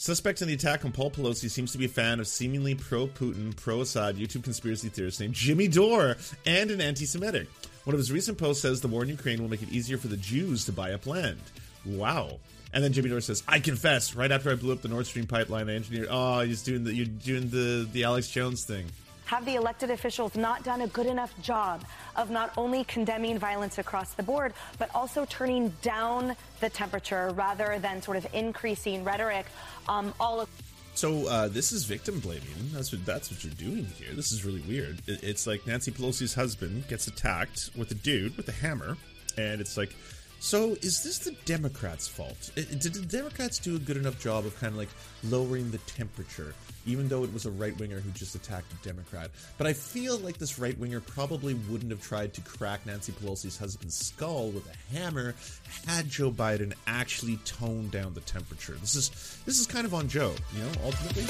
Suspect in the attack on Paul Pelosi seems to be a fan of seemingly pro Putin, pro Assad YouTube conspiracy theorist named Jimmy Dore and an anti Semitic. One of his recent posts says the war in Ukraine will make it easier for the Jews to buy up land. Wow. And then Jimmy Dore says, "I confess. Right after I blew up the Nord Stream pipeline, I engineered. Oh, he's doing the you're doing the the Alex Jones thing. Have the elected officials not done a good enough job of not only condemning violence across the board, but also turning down the temperature rather than sort of increasing rhetoric? Um, all of so uh, this is victim blaming. That's what that's what you're doing here. This is really weird. It, it's like Nancy Pelosi's husband gets attacked with a dude with a hammer, and it's like so, is this the Democrats' fault? Did the Democrats do a good enough job of kind of like lowering the temperature, even though it was a right winger who just attacked a Democrat? But I feel like this right winger probably wouldn't have tried to crack Nancy Pelosi's husband's skull with a hammer had Joe Biden actually toned down the temperature. This is this is kind of on Joe, you know, ultimately.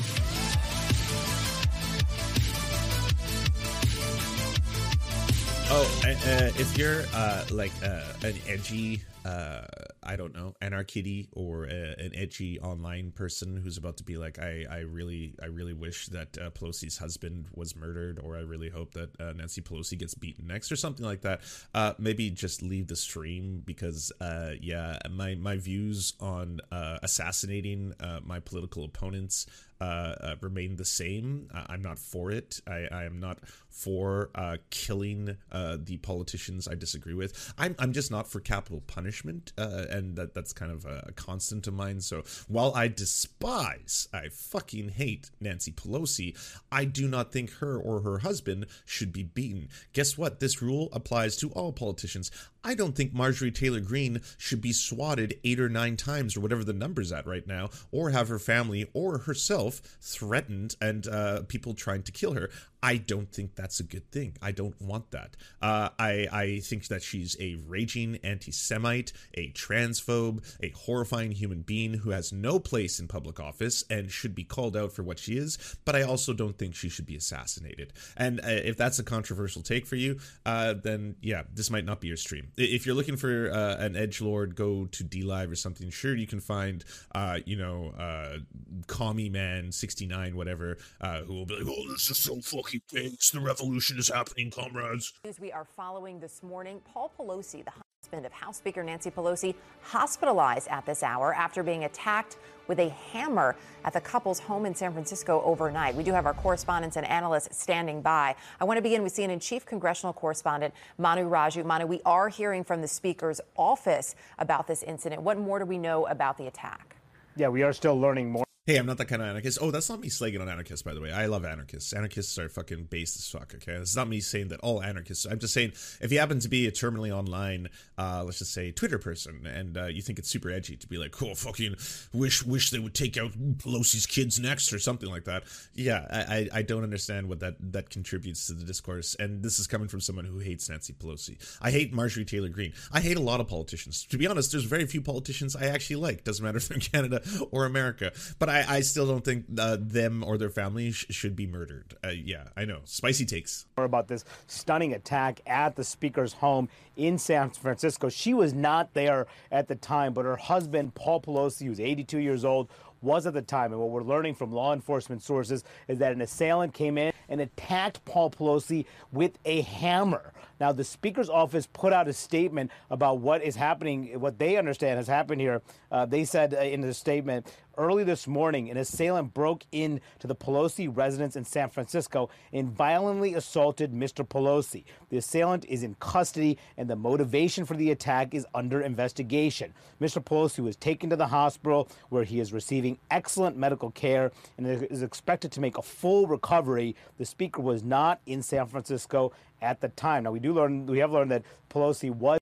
Oh, uh, if you're uh, like uh, an edgy, uh, I don't know, anarchitty or a, an edgy online person who's about to be like, I, I really, I really wish that uh, Pelosi's husband was murdered, or I really hope that uh, Nancy Pelosi gets beaten next, or something like that. Uh, maybe just leave the stream because, uh, yeah, my my views on uh, assassinating uh, my political opponents uh, uh, remain the same. I'm not for it. I, I am not for uh, killing uh, the politicians I disagree with. I'm, I'm just not for capital punishment, and that, that's kind of a, a constant of mine. So while I despise, I fucking hate Nancy Pelosi, I do not think her or her husband should be beaten. Guess what? This rule applies to all politicians. I don't think Marjorie Taylor Greene should be swatted eight or nine times or whatever the number's at right now, or have her family or herself threatened and uh, people trying to kill her. I don't think that's a good thing. I don't want that. Uh, I, I think that she's a raging anti Semite, a transphobe, a horrifying human being who has no place in public office and should be called out for what she is. But I also don't think she should be assassinated. And uh, if that's a controversial take for you, uh, then yeah, this might not be your stream. If you're looking for uh, an edge lord, go to DLive or something. Sure, you can find, uh, you know, uh, Commie Man 69, whatever, who will be like, oh, this is so fucking fucking things. The revolution is happening, comrades. News we are following this morning Paul Pelosi, the husband of House Speaker Nancy Pelosi, hospitalized at this hour after being attacked with a hammer at the couple's home in San Francisco overnight. We do have our correspondents and analysts standing by. I want to begin with CNN Chief Congressional Correspondent Manu Raju. Manu, we are hearing from the Speaker's office about this incident. What more do we know about the attack? Yeah, we are still learning more. Hey, I'm not that kind of anarchist. Oh, that's not me slagging on anarchists, by the way. I love anarchists. Anarchists are fucking based as fuck, okay? It's not me saying that all anarchists. I'm just saying if you happen to be a terminally online, uh, let's just say Twitter person, and uh, you think it's super edgy to be like, oh, fucking wish wish they would take out Pelosi's kids next or something like that. Yeah, I, I don't understand what that that contributes to the discourse. And this is coming from someone who hates Nancy Pelosi. I hate Marjorie Taylor Greene. I hate a lot of politicians. To be honest, there's very few politicians I actually like. Doesn't matter if they're in Canada or America. But I, I still don't think uh, them or their family sh- should be murdered. Uh, yeah, I know. Spicy takes. More about this stunning attack at the speaker's home in San Francisco. She was not there at the time, but her husband, Paul Pelosi, who's 82 years old, was at the time. And what we're learning from law enforcement sources is that an assailant came in and attacked Paul Pelosi with a hammer. Now, the Speaker's office put out a statement about what is happening, what they understand has happened here. Uh, they said uh, in the statement, early this morning, an assailant broke into the Pelosi residence in San Francisco and violently assaulted Mr. Pelosi. The assailant is in custody, and the motivation for the attack is under investigation. Mr. Pelosi was taken to the hospital where he is receiving excellent medical care and is expected to make a full recovery. The Speaker was not in San Francisco at the time. Now we do learn we have learned that Pelosi was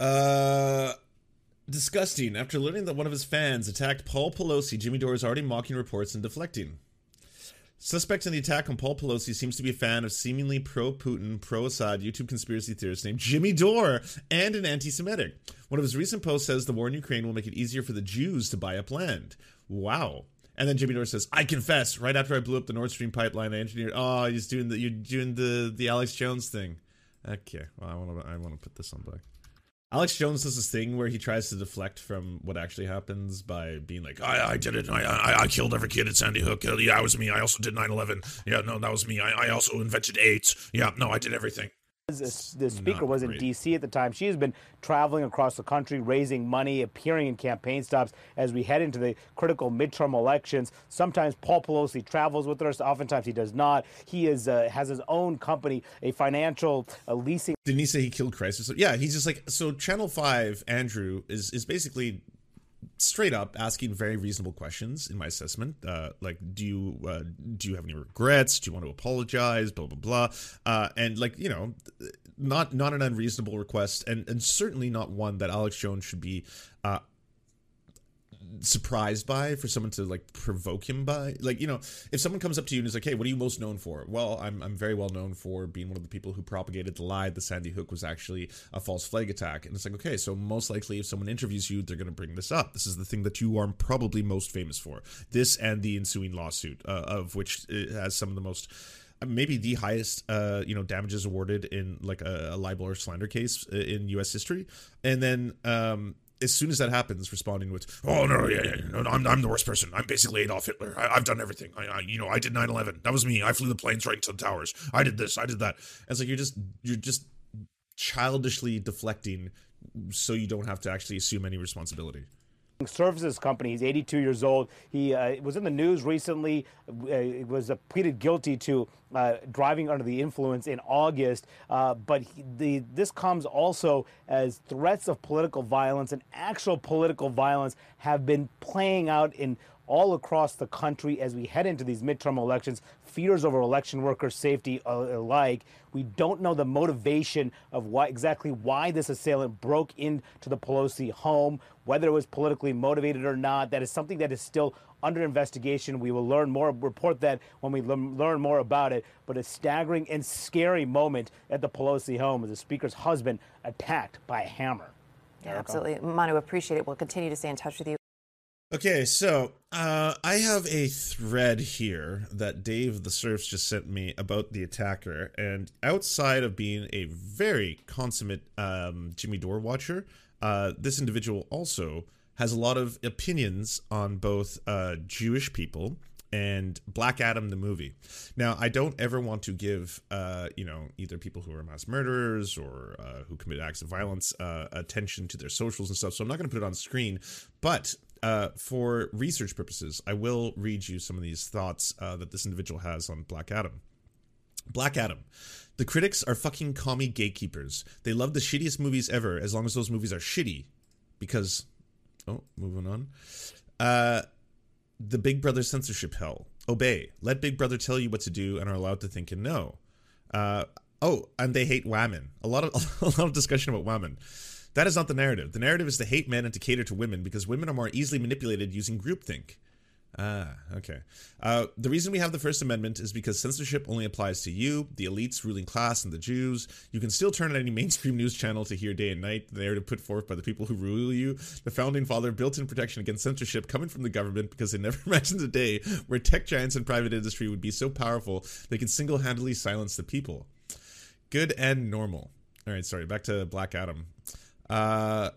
uh disgusting. After learning that one of his fans attacked Paul Pelosi, Jimmy Dore is already mocking reports and deflecting. Suspect in the attack on Paul Pelosi seems to be a fan of seemingly pro Putin, pro Assad YouTube conspiracy theorist named Jimmy Dore and an anti Semitic. One of his recent posts says the war in Ukraine will make it easier for the Jews to buy up land. Wow. And then Jimmy Dore says, "I confess. Right after I blew up the Nord Stream pipeline, I engineered. Oh, he's doing the you're doing the the Alex Jones thing. Okay, well, I want to I want to put this on black. Alex Jones does this thing where he tries to deflect from what actually happens by being like, I, I did it. I, I, I killed every kid at Sandy Hook. Yeah, it was me. I also did 9 11. Yeah, no, that was me. I, I also invented AIDS. Yeah, no, I did everything the speaker was in D.C. at the time. She has been traveling across the country, raising money, appearing in campaign stops as we head into the critical midterm elections. Sometimes Paul Pelosi travels with us. Oftentimes he does not. He is uh, has his own company, a financial uh, leasing. Didn't he say he killed Christ? Yeah, he's just like so. Channel Five, Andrew is is basically straight up asking very reasonable questions in my assessment. Uh, like do you uh, do you have any regrets? Do you want to apologize? Blah blah blah. Uh, and like you know not not an unreasonable request and and certainly not one that alex jones should be uh, surprised by for someone to like provoke him by? Like you know if someone comes up to you and is like hey what are you most known for? Well i'm, I'm very well known for being one of the people who propagated the lie that sandy hook was actually a false flag attack. And it's like okay so most likely if someone interviews you they're going to bring this up. This is the thing that you are probably most famous for. This and the ensuing lawsuit uh, of which has some of the most maybe the highest uh, you know damages awarded in like a, a libel or slander case uh, in U.S. history, and then um, as soon as that happens, responding with, "Oh no, yeah, yeah no, I'm, I'm the worst person. I'm basically Adolf Hitler. I, have done everything. I, I, you know, I did 9/11. That was me. I flew the planes right into the towers. I did this. I did that." And it's like you're just you're just childishly deflecting, so you don't have to actually assume any responsibility services company. He's 82 years old. He uh, was in the news recently. Uh, was uh, pleaded guilty to uh, driving under the influence in August. Uh, but he, the, this comes also as threats of political violence and actual political violence have been playing out in all across the country as we head into these midterm elections, fears over election worker safety uh, alike. We don't know the motivation of why exactly why this assailant broke into the Pelosi home, whether it was politically motivated or not. That is something that is still under investigation. We will learn more, report that when we learn more about it. But a staggering and scary moment at the Pelosi home as the speaker's husband attacked by a hammer. Yeah, absolutely. Manu, appreciate it. We'll continue to stay in touch with you. Okay, so uh, I have a thread here that Dave the Serfs just sent me about the attacker, and outside of being a very consummate um, Jimmy Dore watcher, uh, this individual also has a lot of opinions on both uh, Jewish people and Black Adam the movie. Now, I don't ever want to give, uh, you know, either people who are mass murderers or uh, who commit acts of violence uh, attention to their socials and stuff. So I'm not going to put it on screen. But uh, for research purposes, I will read you some of these thoughts uh, that this individual has on Black Adam. Black Adam. The critics are fucking commie gatekeepers. They love the shittiest movies ever as long as those movies are shitty. Because Oh, moving on. Uh, the Big Brother censorship hell. Obey. Let Big Brother tell you what to do and are allowed to think and know. Uh, oh, and they hate women. A lot of a lot of discussion about women. That is not the narrative. The narrative is to hate men and to cater to women because women are more easily manipulated using groupthink. Ah, okay. Uh, the reason we have the First Amendment is because censorship only applies to you, the elites, ruling class, and the Jews. You can still turn on any mainstream news channel to hear day and night the narrative put forth by the people who rule you. The founding father built in protection against censorship coming from the government because they never imagined a day where tech giants and private industry would be so powerful they could single handedly silence the people. Good and normal. All right, sorry, back to Black Adam. Uh,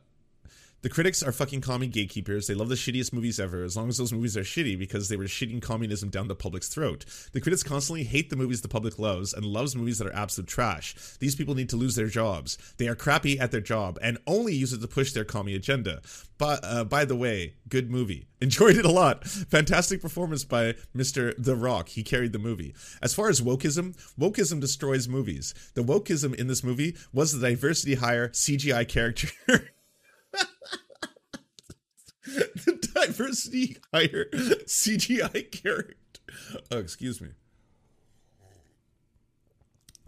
the critics are fucking commie gatekeepers. They love the shittiest movies ever, as long as those movies are shitty because they were shitting communism down the public's throat. The critics constantly hate the movies the public loves and loves movies that are absolute trash. These people need to lose their jobs. They are crappy at their job and only use it to push their commie agenda. But uh, by the way, good movie. Enjoyed it a lot. Fantastic performance by Mr. The Rock. He carried the movie. As far as wokeism, wokeism destroys movies. The wokeism in this movie was the diversity hire CGI character. diversity hire CGI character. Oh, excuse me.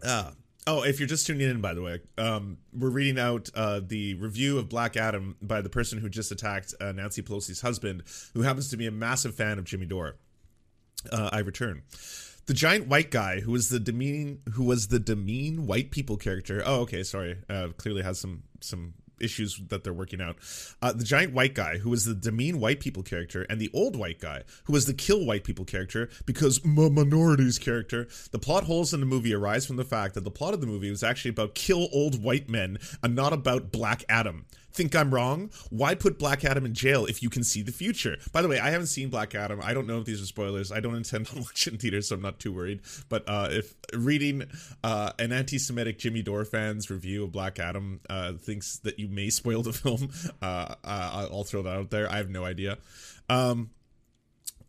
Ah. Oh, if you're just tuning in, by the way, um, we're reading out uh, the review of Black Adam by the person who just attacked uh, Nancy Pelosi's husband, who happens to be a massive fan of Jimmy Dore. Uh, I return. The giant white guy who was the demeaning, who was the demean white people character. Oh, okay, sorry. Uh, clearly has some some issues that they're working out. Uh, the giant white guy, who was the demean white people character, and the old white guy, who was the kill white people character, because m- minorities character. The plot holes in the movie arise from the fact that the plot of the movie was actually about kill old white men and not about Black Adam think I'm wrong? Why put Black Adam in jail if you can see the future? By the way, I haven't seen Black Adam. I don't know if these are spoilers. I don't intend on watching in theaters, so I'm not too worried. But uh, if reading uh, an anti-Semitic Jimmy Dore fan's review of Black Adam uh, thinks that you may spoil the film, uh, I'll throw that out there. I have no idea. Um,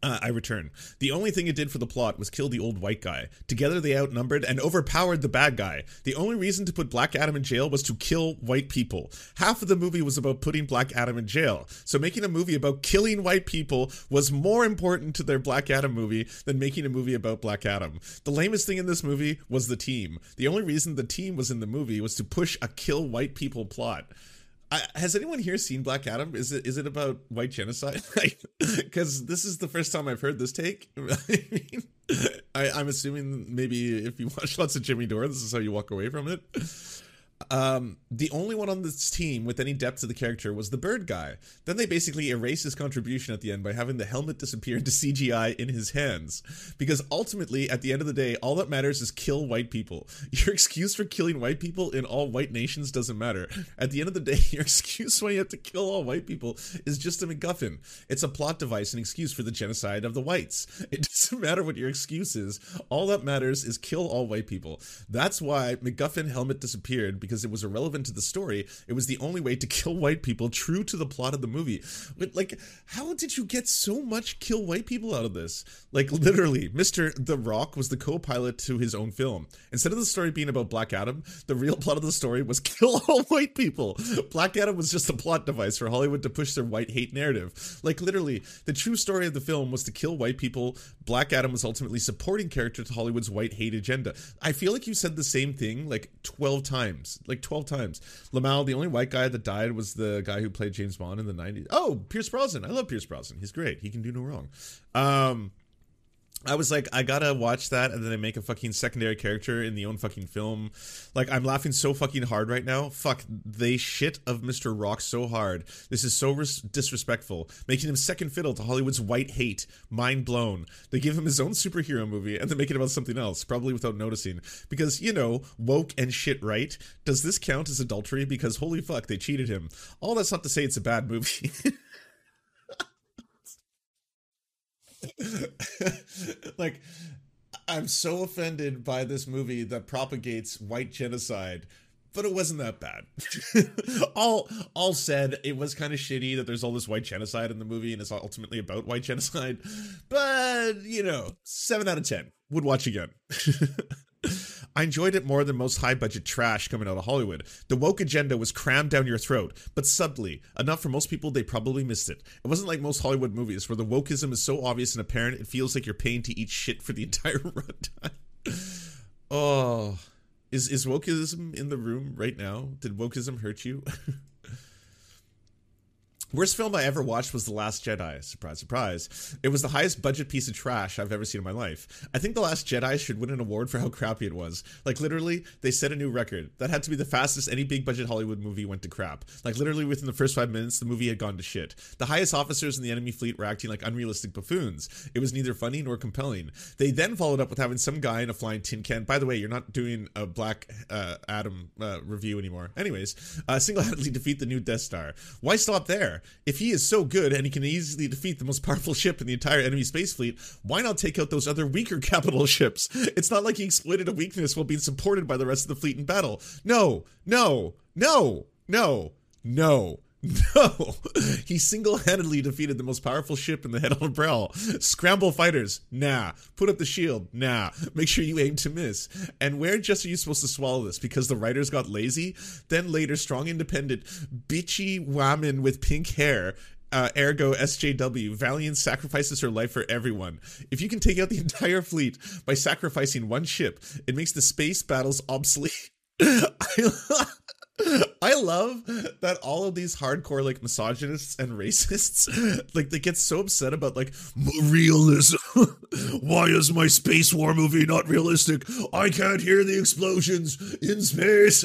uh, I return. The only thing it did for the plot was kill the old white guy. Together they outnumbered and overpowered the bad guy. The only reason to put Black Adam in jail was to kill white people. Half of the movie was about putting Black Adam in jail. So making a movie about killing white people was more important to their Black Adam movie than making a movie about Black Adam. The lamest thing in this movie was the team. The only reason the team was in the movie was to push a kill white people plot. Has anyone here seen Black Adam? Is it is it about white genocide? Because this is the first time I've heard this take. I mean, I, I'm assuming maybe if you watch lots of Jimmy Dore, this is how you walk away from it. Um, the only one on this team with any depth to the character was the bird guy. Then they basically erase his contribution at the end by having the helmet disappear into CGI in his hands. Because ultimately, at the end of the day, all that matters is kill white people. Your excuse for killing white people in all white nations doesn't matter. At the end of the day, your excuse why you have to kill all white people is just a MacGuffin. It's a plot device, an excuse for the genocide of the whites. It doesn't matter what your excuse is. All that matters is kill all white people. That's why MacGuffin helmet disappeared because it was irrelevant to the story. It was the only way to kill white people, true to the plot of the movie. But like, how did you get so much kill white people out of this? Like, literally, Mr. The Rock was the co-pilot to his own film. Instead of the story being about Black Adam, the real plot of the story was kill all white people. Black Adam was just a plot device for Hollywood to push their white hate narrative. Like, literally, the true story of the film was to kill white people. Black Adam was ultimately supporting character to Hollywood's white hate agenda. I feel like you said the same thing like 12 times like 12 times. Lamal, the only white guy that died was the guy who played James Bond in the 90s. Oh, Pierce Brosnan. I love Pierce Brosnan. He's great. He can do no wrong. Um, I was like, I gotta watch that, and then they make a fucking secondary character in the own fucking film. Like, I'm laughing so fucking hard right now. Fuck, they shit of Mr. Rock so hard. This is so res- disrespectful, making him second fiddle to Hollywood's white hate. Mind blown. They give him his own superhero movie, and then make it about something else, probably without noticing. Because you know, woke and shit, right? Does this count as adultery? Because holy fuck, they cheated him. All that's not to say it's a bad movie. like I'm so offended by this movie that propagates white genocide, but it wasn't that bad. all all said, it was kind of shitty that there's all this white genocide in the movie and it's ultimately about white genocide. But, you know, 7 out of 10. Would watch again. I enjoyed it more than most high budget trash coming out of Hollywood. The woke agenda was crammed down your throat, but subtly, enough for most people they probably missed it. It wasn't like most Hollywood movies where the wokeism is so obvious and apparent it feels like you're paying to eat shit for the entire runtime. oh. Is is wokeism in the room right now? Did wokeism hurt you? Worst film I ever watched was The Last Jedi. Surprise, surprise. It was the highest budget piece of trash I've ever seen in my life. I think The Last Jedi should win an award for how crappy it was. Like, literally, they set a new record. That had to be the fastest any big budget Hollywood movie went to crap. Like, literally, within the first five minutes, the movie had gone to shit. The highest officers in the enemy fleet were acting like unrealistic buffoons. It was neither funny nor compelling. They then followed up with having some guy in a flying tin can. By the way, you're not doing a Black uh, Adam uh, review anymore. Anyways, uh, single handedly defeat the new Death Star. Why stop there? If he is so good and he can easily defeat the most powerful ship in the entire enemy space fleet, why not take out those other weaker capital ships? It's not like he exploited a weakness while being supported by the rest of the fleet in battle. No, no, no, no, no. No, he single-handedly defeated the most powerful ship in the head on Brel. Scramble fighters, nah. Put up the shield, nah. Make sure you aim to miss. And where just are you supposed to swallow this? Because the writers got lazy? Then later, strong, independent, bitchy woman with pink hair uh, ergo SJW, Valiant sacrifices her life for everyone. If you can take out the entire fleet by sacrificing one ship, it makes the space battles obsolete. I, love that all of these hardcore like misogynists and racists like they get so upset about like realism. Why is my space war movie not realistic? I can't hear the explosions in space.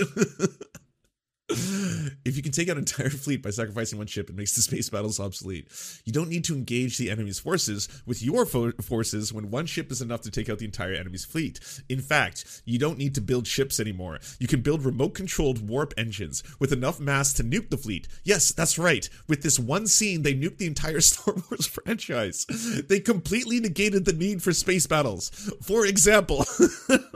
If you can take out an entire fleet by sacrificing one ship, it makes the space battles obsolete. You don't need to engage the enemy's forces with your fo- forces when one ship is enough to take out the entire enemy's fleet. In fact, you don't need to build ships anymore. You can build remote controlled warp engines with enough mass to nuke the fleet. Yes, that's right. With this one scene, they nuked the entire Star Wars franchise. They completely negated the need for space battles. For example,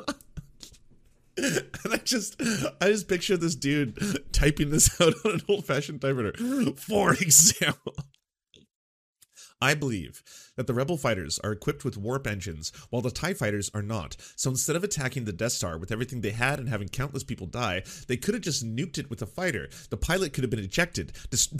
and I just, I just picture this dude typing this out on an old-fashioned typewriter. For example, I believe that the Rebel fighters are equipped with warp engines, while the TIE fighters are not. So instead of attacking the Death Star with everything they had and having countless people die, they could have just nuked it with a fighter. The pilot could have been ejected, destroy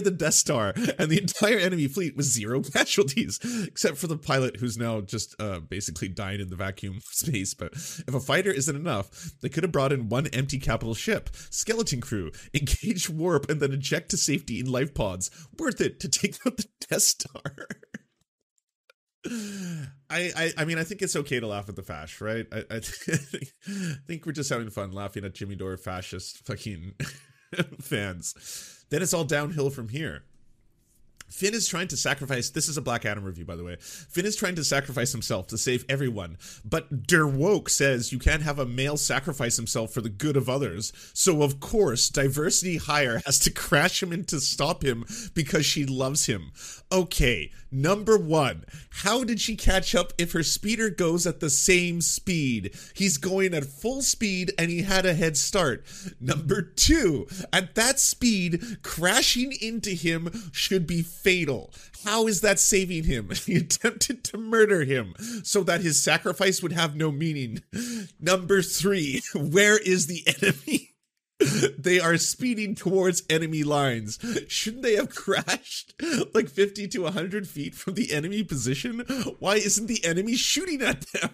the Death Star, and the entire enemy fleet with zero casualties, except for the pilot who's now just uh, basically dying in the vacuum space. But if a fighter isn't enough, they could have brought in one empty capital ship, skeleton crew, engage warp, and then eject to safety in life pods. Worth it to take out the Death Star. I, I I mean I think it's okay to laugh at the fash, right? I, I, think, I think we're just having fun laughing at Jimmy Dore fascist fucking fans. Then it's all downhill from here. Finn is trying to sacrifice. This is a Black Adam review, by the way. Finn is trying to sacrifice himself to save everyone, but Der Woke says you can't have a male sacrifice himself for the good of others. So of course, Diversity Hire has to crash him in to stop him because she loves him. Okay, number one, how did she catch up if her speeder goes at the same speed? He's going at full speed and he had a head start. Number two, at that speed, crashing into him should be fatal. How is that saving him? He attempted to murder him so that his sacrifice would have no meaning. Number three, where is the enemy? they are speeding towards enemy lines. Shouldn't they have crashed like 50 to 100 feet from the enemy position? Why isn't the enemy shooting at them?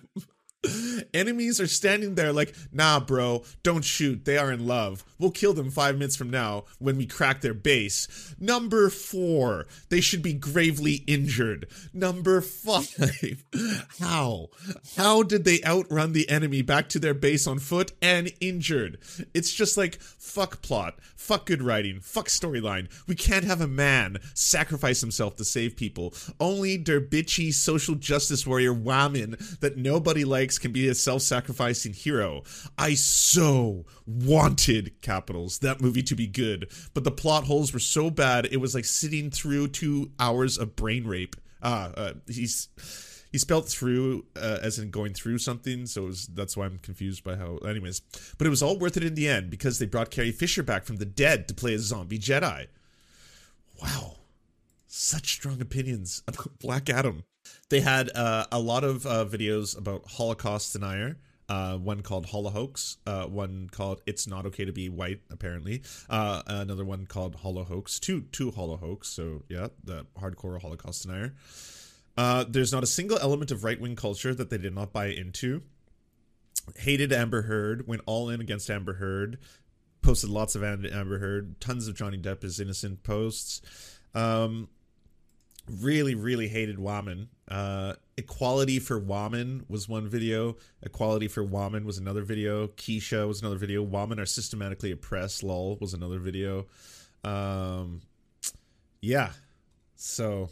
Enemies are standing there like, nah, bro, don't shoot. They are in love. We'll kill them five minutes from now when we crack their base. Number four, they should be gravely injured. Number five, how? How did they outrun the enemy back to their base on foot and injured? It's just like, fuck plot, fuck good writing, fuck storyline. We can't have a man sacrifice himself to save people. Only der bitchy social justice warrior woman that nobody likes can be a self-sacrificing hero. I so wanted capitals that movie to be good, but the plot holes were so bad it was like sitting through two hours of brain rape. Ah, uh, he's he spelled through uh, as in going through something, so was, that's why I'm confused by how. Anyways, but it was all worth it in the end because they brought Carrie Fisher back from the dead to play a zombie Jedi. Wow, such strong opinions about Black Adam. They had uh, a lot of uh, videos about Holocaust denier. Uh, one called Holohoax, uh, one called "It's Not Okay to Be White," apparently. Uh, another one called Holohoax, two two Holohoax. So yeah, the hardcore Holocaust denier. Uh, there's not a single element of right wing culture that they did not buy into. Hated Amber Heard, went all in against Amber Heard, posted lots of Amber Heard, tons of Johnny Depp is innocent posts. Um, really, really hated Woman. Uh, Equality for Woman was one video. Equality for Woman was another video. Keisha was another video. Woman are systematically oppressed. Lol was another video. Um, yeah. So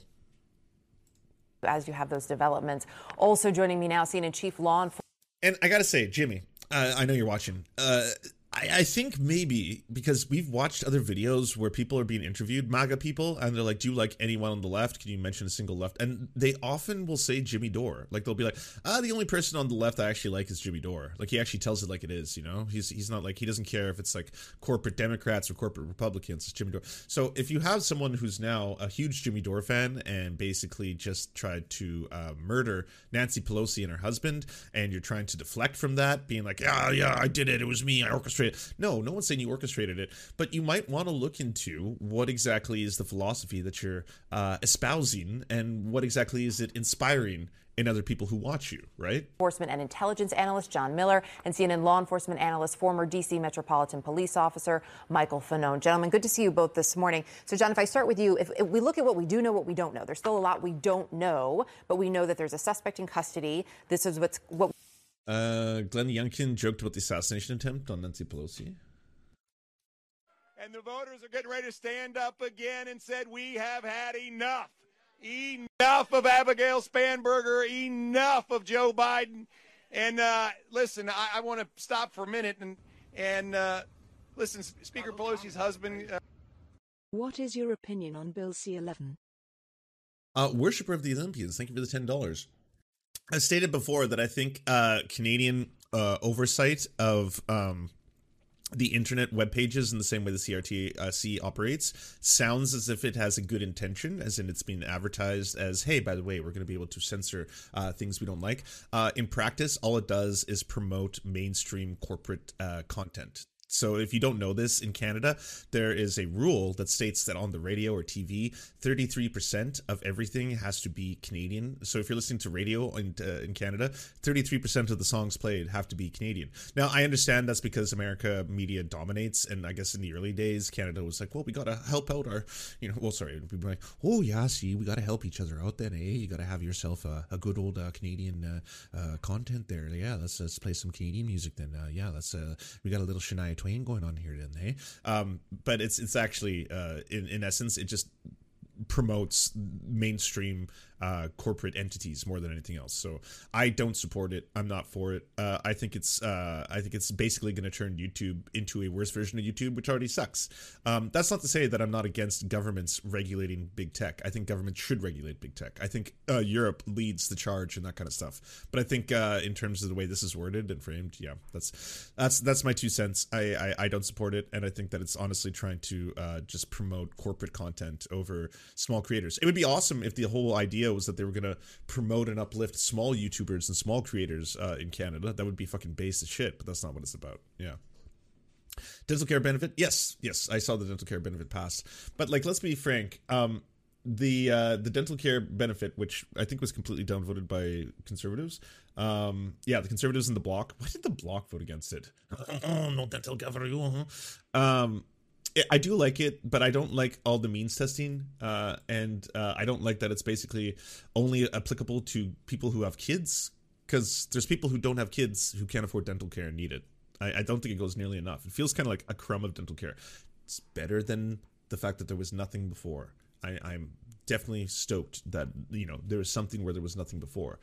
as you have those developments. Also joining me now, CNN Chief Law Enforcement. And I gotta say, Jimmy, uh, I know you're watching. Uh, I, I think maybe because we've watched other videos where people are being interviewed, MAGA people, and they're like, "Do you like anyone on the left? Can you mention a single left?" And they often will say Jimmy Dore. Like they'll be like, "Ah, the only person on the left I actually like is Jimmy Dore." Like he actually tells it like it is. You know, he's he's not like he doesn't care if it's like corporate Democrats or corporate Republicans. It's Jimmy Dore. So if you have someone who's now a huge Jimmy Dore fan and basically just tried to uh, murder Nancy Pelosi and her husband, and you're trying to deflect from that, being like, "Yeah, yeah, I did it. It was me. I orchestrated." No, no one's saying you orchestrated it, but you might want to look into what exactly is the philosophy that you're uh, espousing and what exactly is it inspiring in other people who watch you, right? Enforcement and intelligence analyst John Miller and CNN law enforcement analyst, former D.C. Metropolitan Police Officer Michael Fanone. Gentlemen, good to see you both this morning. So, John, if I start with you, if, if we look at what we do know, what we don't know, there's still a lot we don't know, but we know that there's a suspect in custody. This is what's what. Uh, Glenn Youngkin joked about the assassination attempt on Nancy Pelosi. and the voters are getting ready to stand up again and said, We have had enough. Enough of Abigail Spanberger, enough of Joe Biden. And uh, listen, I, I want to stop for a minute and and uh, listen. Speaker Pelosi's husband. Uh, what is your opinion on Bill C-11? Uh, worshiper of the Olympians, thank you for the ten dollars. I stated before that I think uh, Canadian uh, oversight of um, the internet web pages in the same way the CRTC uh, operates sounds as if it has a good intention, as in it's being advertised as, hey, by the way, we're going to be able to censor uh, things we don't like. Uh, in practice, all it does is promote mainstream corporate uh, content. So, if you don't know this, in Canada, there is a rule that states that on the radio or TV, 33% of everything has to be Canadian. So, if you're listening to radio in, uh, in Canada, 33% of the songs played have to be Canadian. Now, I understand that's because America media dominates. And I guess in the early days, Canada was like, well, we got to help out our, you know, well, sorry, we'd like, oh, yeah, see, we got to help each other out then, eh? You got to have yourself a, a good old uh, Canadian uh, uh content there. Yeah, let's, let's play some Canadian music then. Uh, yeah, let's, uh, we got a little Shania Twain going on here, didn't they? Um, but it's it's actually uh, in in essence it just promotes mainstream uh, corporate entities more than anything else. So I don't support it. I'm not for it. Uh, I think it's uh, I think it's basically going to turn YouTube into a worse version of YouTube, which already sucks. Um, that's not to say that I'm not against governments regulating big tech. I think governments should regulate big tech. I think uh, Europe leads the charge and that kind of stuff. But I think uh, in terms of the way this is worded and framed, yeah, that's that's that's my two cents. I I, I don't support it, and I think that it's honestly trying to uh, just promote corporate content over small creators. It would be awesome if the whole idea was that they were going to promote and uplift small YouTubers and small creators uh, in Canada. That would be fucking base as shit, but that's not what it's about. Yeah. Dental care benefit? Yes, yes, I saw the dental care benefit pass. But like, let's be frank. Um, the uh, the dental care benefit, which I think was completely downvoted by conservatives. Um, yeah, the conservatives in the Bloc. Why did the Bloc vote against it? oh, no dental care for you. Um, I do like it, but I don't like all the means testing, uh, and uh, I don't like that it's basically only applicable to people who have kids. Because there's people who don't have kids who can't afford dental care and need it. I, I don't think it goes nearly enough. It feels kind of like a crumb of dental care. It's better than the fact that there was nothing before. I, I'm definitely stoked that you know there was something where there was nothing before,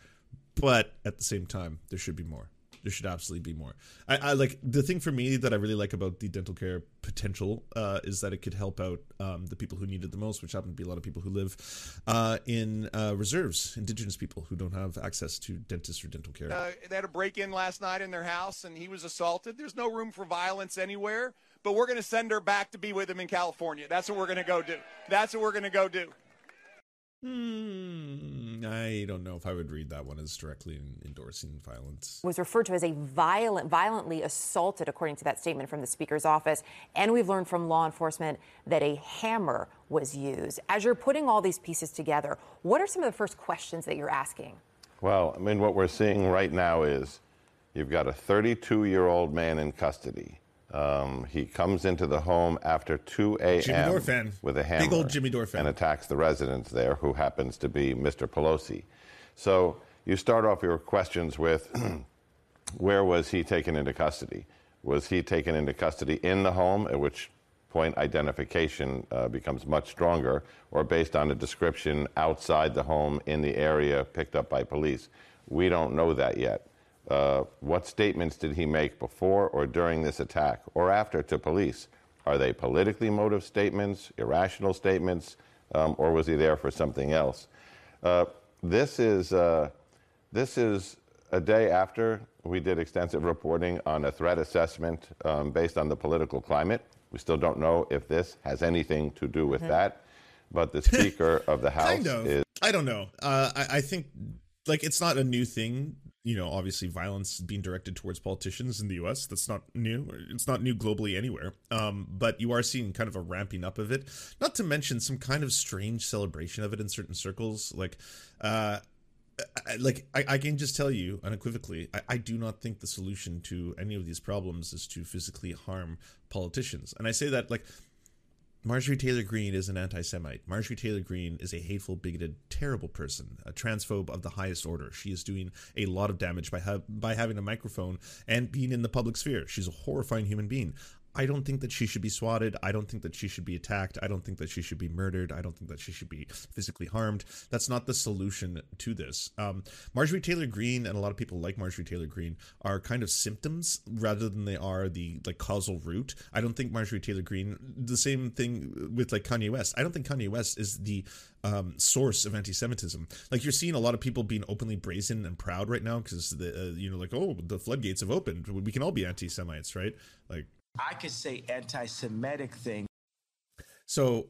but at the same time, there should be more there should absolutely be more. I, I, like the thing for me that I really like about the dental care potential uh, is that it could help out um, the people who need it the most, which happen to be a lot of people who live uh, in uh, reserves, indigenous people who don't have access to dentists or dental care. Uh, they had a break in last night in their house, and he was assaulted. There's no room for violence anywhere, but we're going to send her back to be with him in California. That's what we're going to go do. That's what we're going to go do. Hmm, I don't know if I would read that one as directly endorsing violence. Was referred to as a violent, violently assaulted, according to that statement from the Speaker's office. And we've learned from law enforcement that a hammer was used. As you're putting all these pieces together, what are some of the first questions that you're asking? Well, I mean, what we're seeing right now is you've got a 32 year old man in custody um, he comes into the home after 2 a.m. with a hammer Big old Jimmy Dore and attacks the residents there, who happens to be Mr. Pelosi. So you start off your questions with where was he taken into custody? Was he taken into custody in the home, at which point identification uh, becomes much stronger, or based on a description outside the home in the area picked up by police? We don't know that yet. Uh, what statements did he make before or during this attack or after to police? Are they politically motive statements, irrational statements, um, or was he there for something else? Uh, this is uh, this is a day after we did extensive reporting on a threat assessment um, based on the political climate. We still don't know if this has anything to do with mm-hmm. that, but the Speaker of the House kind of. is. I don't know. Uh, I, I think like it's not a new thing you know, obviously violence being directed towards politicians in the U.S. That's not new. It's not new globally anywhere. Um, but you are seeing kind of a ramping up of it. Not to mention some kind of strange celebration of it in certain circles. Like, uh, like I, I can just tell you unequivocally, I, I do not think the solution to any of these problems is to physically harm politicians. And I say that like Marjorie Taylor Greene is an anti Semite. Marjorie Taylor Greene is a hateful, bigoted, terrible person, a transphobe of the highest order. She is doing a lot of damage by, ha- by having a microphone and being in the public sphere. She's a horrifying human being. I don't think that she should be swatted. I don't think that she should be attacked. I don't think that she should be murdered. I don't think that she should be physically harmed. That's not the solution to this. Um, Marjorie Taylor Greene and a lot of people like Marjorie Taylor Greene are kind of symptoms rather than they are the like causal root. I don't think Marjorie Taylor Greene. The same thing with like Kanye West. I don't think Kanye West is the um, source of anti-Semitism. Like you're seeing a lot of people being openly brazen and proud right now because the uh, you know like oh the floodgates have opened. We can all be anti-Semites, right? Like I could say anti-Semitic thing. So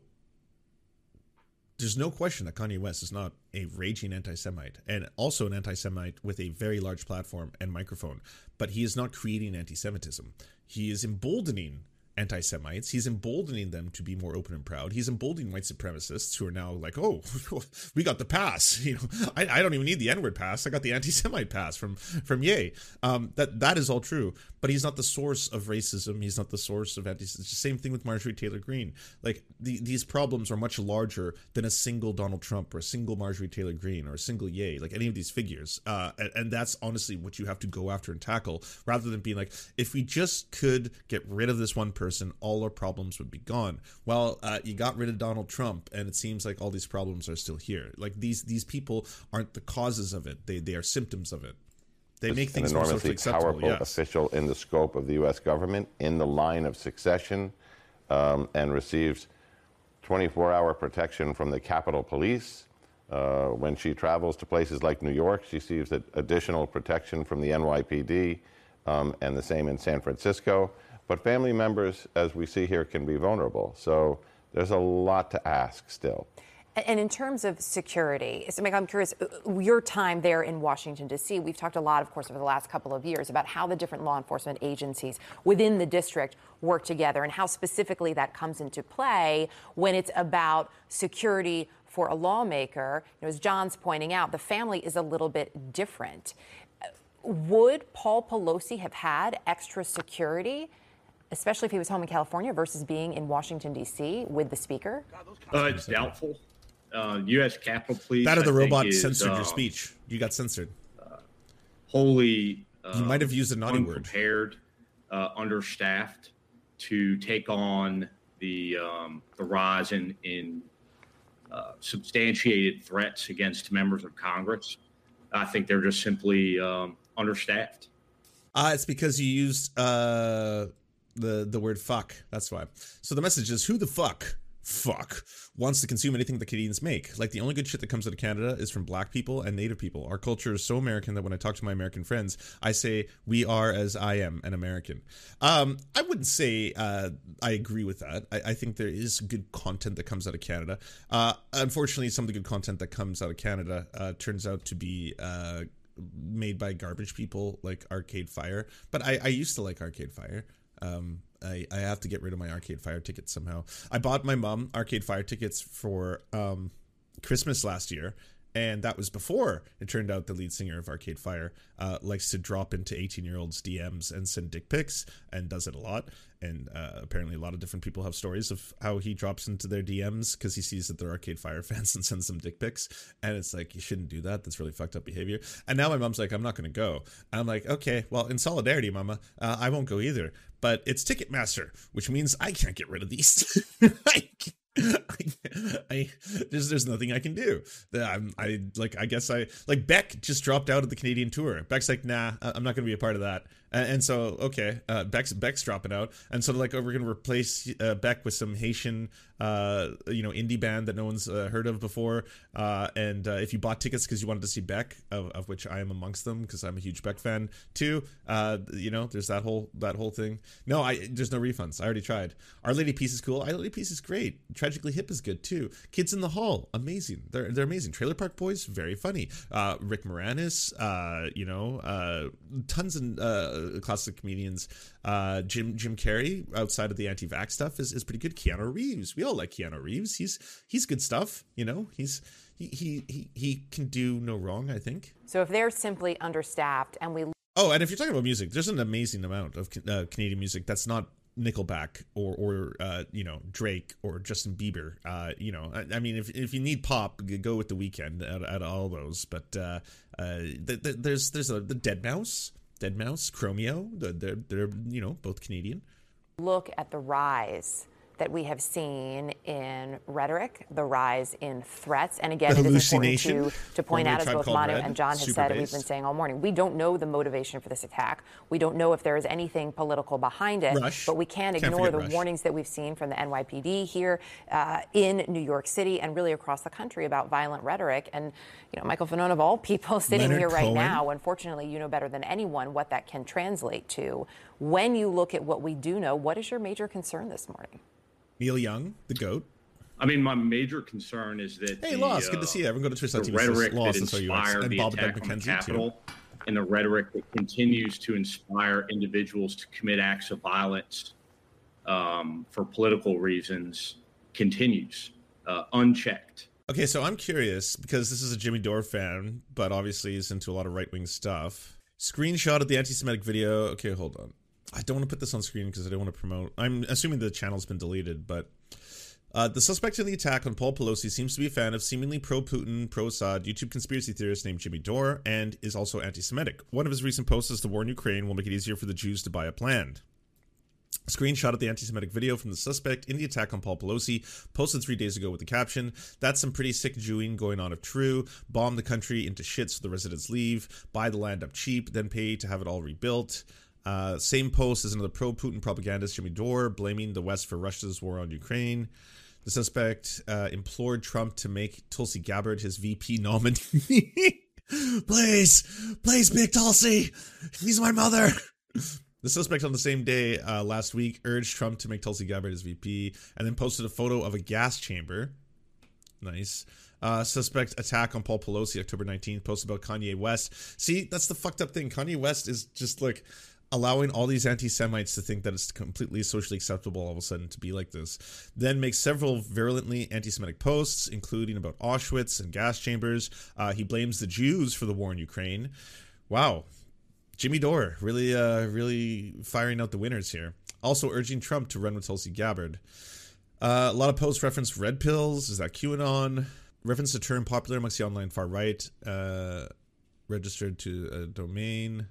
there's no question that Kanye West is not a raging anti-Semite and also an anti-Semite with a very large platform and microphone, but he is not creating anti-Semitism. He is emboldening anti Semites. He's emboldening them to be more open and proud. He's emboldening white supremacists who are now like, oh, we got the pass. You know, I, I don't even need the N word pass. I got the anti Semite pass from from Ye. Um, that that is all true, but he's not the source of racism. He's not the source of anti. It's the same thing with Marjorie Taylor Greene. Like the, these problems are much larger than a single Donald Trump or a single Marjorie Taylor Greene or a single Ye. Like any of these figures, uh, and, and that's honestly what you have to go after and tackle, rather than being like, if we just could get rid of this one person, all our problems would be gone. Well, uh, you got rid of Donald Trump, and it seems like all these problems are still here. Like these these people aren't the causes of it; they they are symptoms of it. They make things an enormously powerful Yes. official in the scope of the U.S. government, in the line of succession, um, and receives 24-hour protection from the Capitol Police. Uh, when she travels to places like New York, she receives additional protection from the NYPD, um, and the same in San Francisco. But family members, as we see here, can be vulnerable. So there's a lot to ask still. And in terms of security, so I'm curious, uh, your time there in Washington, D.C., we've talked a lot, of course, over the last couple of years about how the different law enforcement agencies within the district work together and how specifically that comes into play when it's about security for a lawmaker. You know, as John's pointing out, the family is a little bit different. Uh, Would Paul Pelosi have had extra security, especially if he was home in California versus being in Washington, D.C. with the speaker? Uh, it's doubtful. Uh, U.S. Capitol Police. That or the I robot is, censored uh, your speech. You got censored. Wholly. Uh, You might have used a naughty word. Unprepared, uh, understaffed to take on the um, the rise in in uh, substantiated threats against members of Congress. I think they're just simply um, understaffed. Uh, it's because you used uh, the the word fuck. That's why. So the message is: Who the fuck, fuck, wants to consume anything that Canadians make? Like the only good shit that comes out of Canada is from Black people and Native people. Our culture is so American that when I talk to my American friends, I say we are as I am an American. Um, I wouldn't say uh, I agree with that. I, I think there is good content that comes out of Canada. Uh, unfortunately, some of the good content that comes out of Canada uh, turns out to be. Uh, made by garbage people like Arcade Fire. But I, I used to like Arcade Fire. Um, I, I have to get rid of my Arcade Fire tickets somehow. I bought my mom Arcade Fire tickets for um, Christmas last year. And that was before it turned out the lead singer of Arcade Fire uh, likes to drop into 18 year olds' DMs and send dick pics and does it a lot. And uh, apparently, a lot of different people have stories of how he drops into their DMs because he sees that they're Arcade Fire fans and sends them dick pics. And it's like, you shouldn't do that. That's really fucked up behavior. And now my mom's like, I'm not going to go. And I'm like, okay, well, in solidarity, mama, uh, I won't go either. But it's Ticketmaster, which means I can't get rid of these. I I, I there's there's nothing I can do. I'm I like I guess I like Beck just dropped out of the Canadian tour. Beck's like, nah, I'm not gonna be a part of that. And, and so okay, uh, Beck's Beck's dropping out, and so like oh, we're gonna replace uh, Beck with some Haitian, uh, you know, indie band that no one's uh, heard of before. Uh, and uh, if you bought tickets because you wanted to see Beck, of, of which I am amongst them because I'm a huge Beck fan too, you know, there's that whole that whole thing. No, I there's no refunds. I already tried. Our Lady Peace is cool. Our Lady Peace is great. Tragically Hip is good too. Kids in the Hall, amazing. They're they're amazing. Trailer Park Boys, very funny. Rick Moranis, you know, tons of uh, classic comedians. Uh, Jim Jim Carrey, outside of the anti-vax stuff, is, is pretty good. Keanu Reeves, we all like Keanu Reeves. He's he's good stuff. You know, he's he he he, he can do no wrong. I think. So if they're simply understaffed and we Oh, and if you're talking about music, there's an amazing amount of uh, Canadian music that's not Nickelback or or uh, you know Drake or Justin Bieber. Uh, you know, I, I mean, if if you need pop, go with the Weeknd at, at all those. But uh, uh, th- th- there's there's a, the deadmau5, deadmau5, Chromeo. They're, they're you know both Canadian. Look at the rise that we have seen in rhetoric, the rise in threats. And again, it is important to, to point out, as both Manu Red, and John have said, and we've been saying all morning, we don't know the motivation for this attack. We don't know if there is anything political behind it. Rush. But we can't Can't ignore the Rush. warnings that we've seen from the NYPD here uh, in New York City and really across the country about violent rhetoric. And, you know, Michael Fanone, of all people sitting Leonard here right Cohen. now, unfortunately, you know better than anyone what that can translate to. When you look at what we do know, what is your major concern this morning? Neil Young, the goat. I mean, my major concern is that Hey, the, Lost, good uh, to see you. Everyone go to the twitch.tv rhetoric that that's how you are. inspired And the Bob attack on the McKenzie, too. Capitol, and the rhetoric that continues to inspire individuals to commit acts of violence um, for political reasons continues uh, unchecked. Okay, so I'm curious because this is a Jimmy Dore fan, but obviously he's into a lot of right wing stuff. Screenshot of the anti Semitic video. Okay, hold on. I don't want to put this on screen because I don't want to promote. I'm assuming the channel's been deleted, but uh, the suspect in the attack on Paul Pelosi seems to be a fan of seemingly pro Putin, pro Assad YouTube conspiracy theorist named Jimmy Dore and is also anti Semitic. One of his recent posts is the war in Ukraine will make it easier for the Jews to buy up land. Screenshot of the anti Semitic video from the suspect in the attack on Paul Pelosi, posted three days ago with the caption That's some pretty sick Jewing going on if true. Bomb the country into shit so the residents leave, buy the land up cheap, then pay to have it all rebuilt. Uh, same post as another pro Putin propagandist, Jimmy Dore, blaming the West for Russia's war on Ukraine. The suspect uh, implored Trump to make Tulsi Gabbard his VP nominee. please, please pick Tulsi. He's my mother. The suspect on the same day uh, last week urged Trump to make Tulsi Gabbard his VP and then posted a photo of a gas chamber. Nice. Uh, suspect attack on Paul Pelosi, October 19th, posted about Kanye West. See, that's the fucked up thing. Kanye West is just like allowing all these anti Semites to think that it's completely socially acceptable all of a sudden to be like this. Then makes several virulently anti Semitic posts, including about Auschwitz and gas chambers. Uh, he blames the Jews for the war in Ukraine. Wow. Jimmy Dore really, uh, really firing out the winners here. Also urging Trump to run with Tulsi Gabbard. Uh, a lot of posts reference red pills. Is that QAnon? Reference a term popular amongst the online far right. Uh, registered to a domain.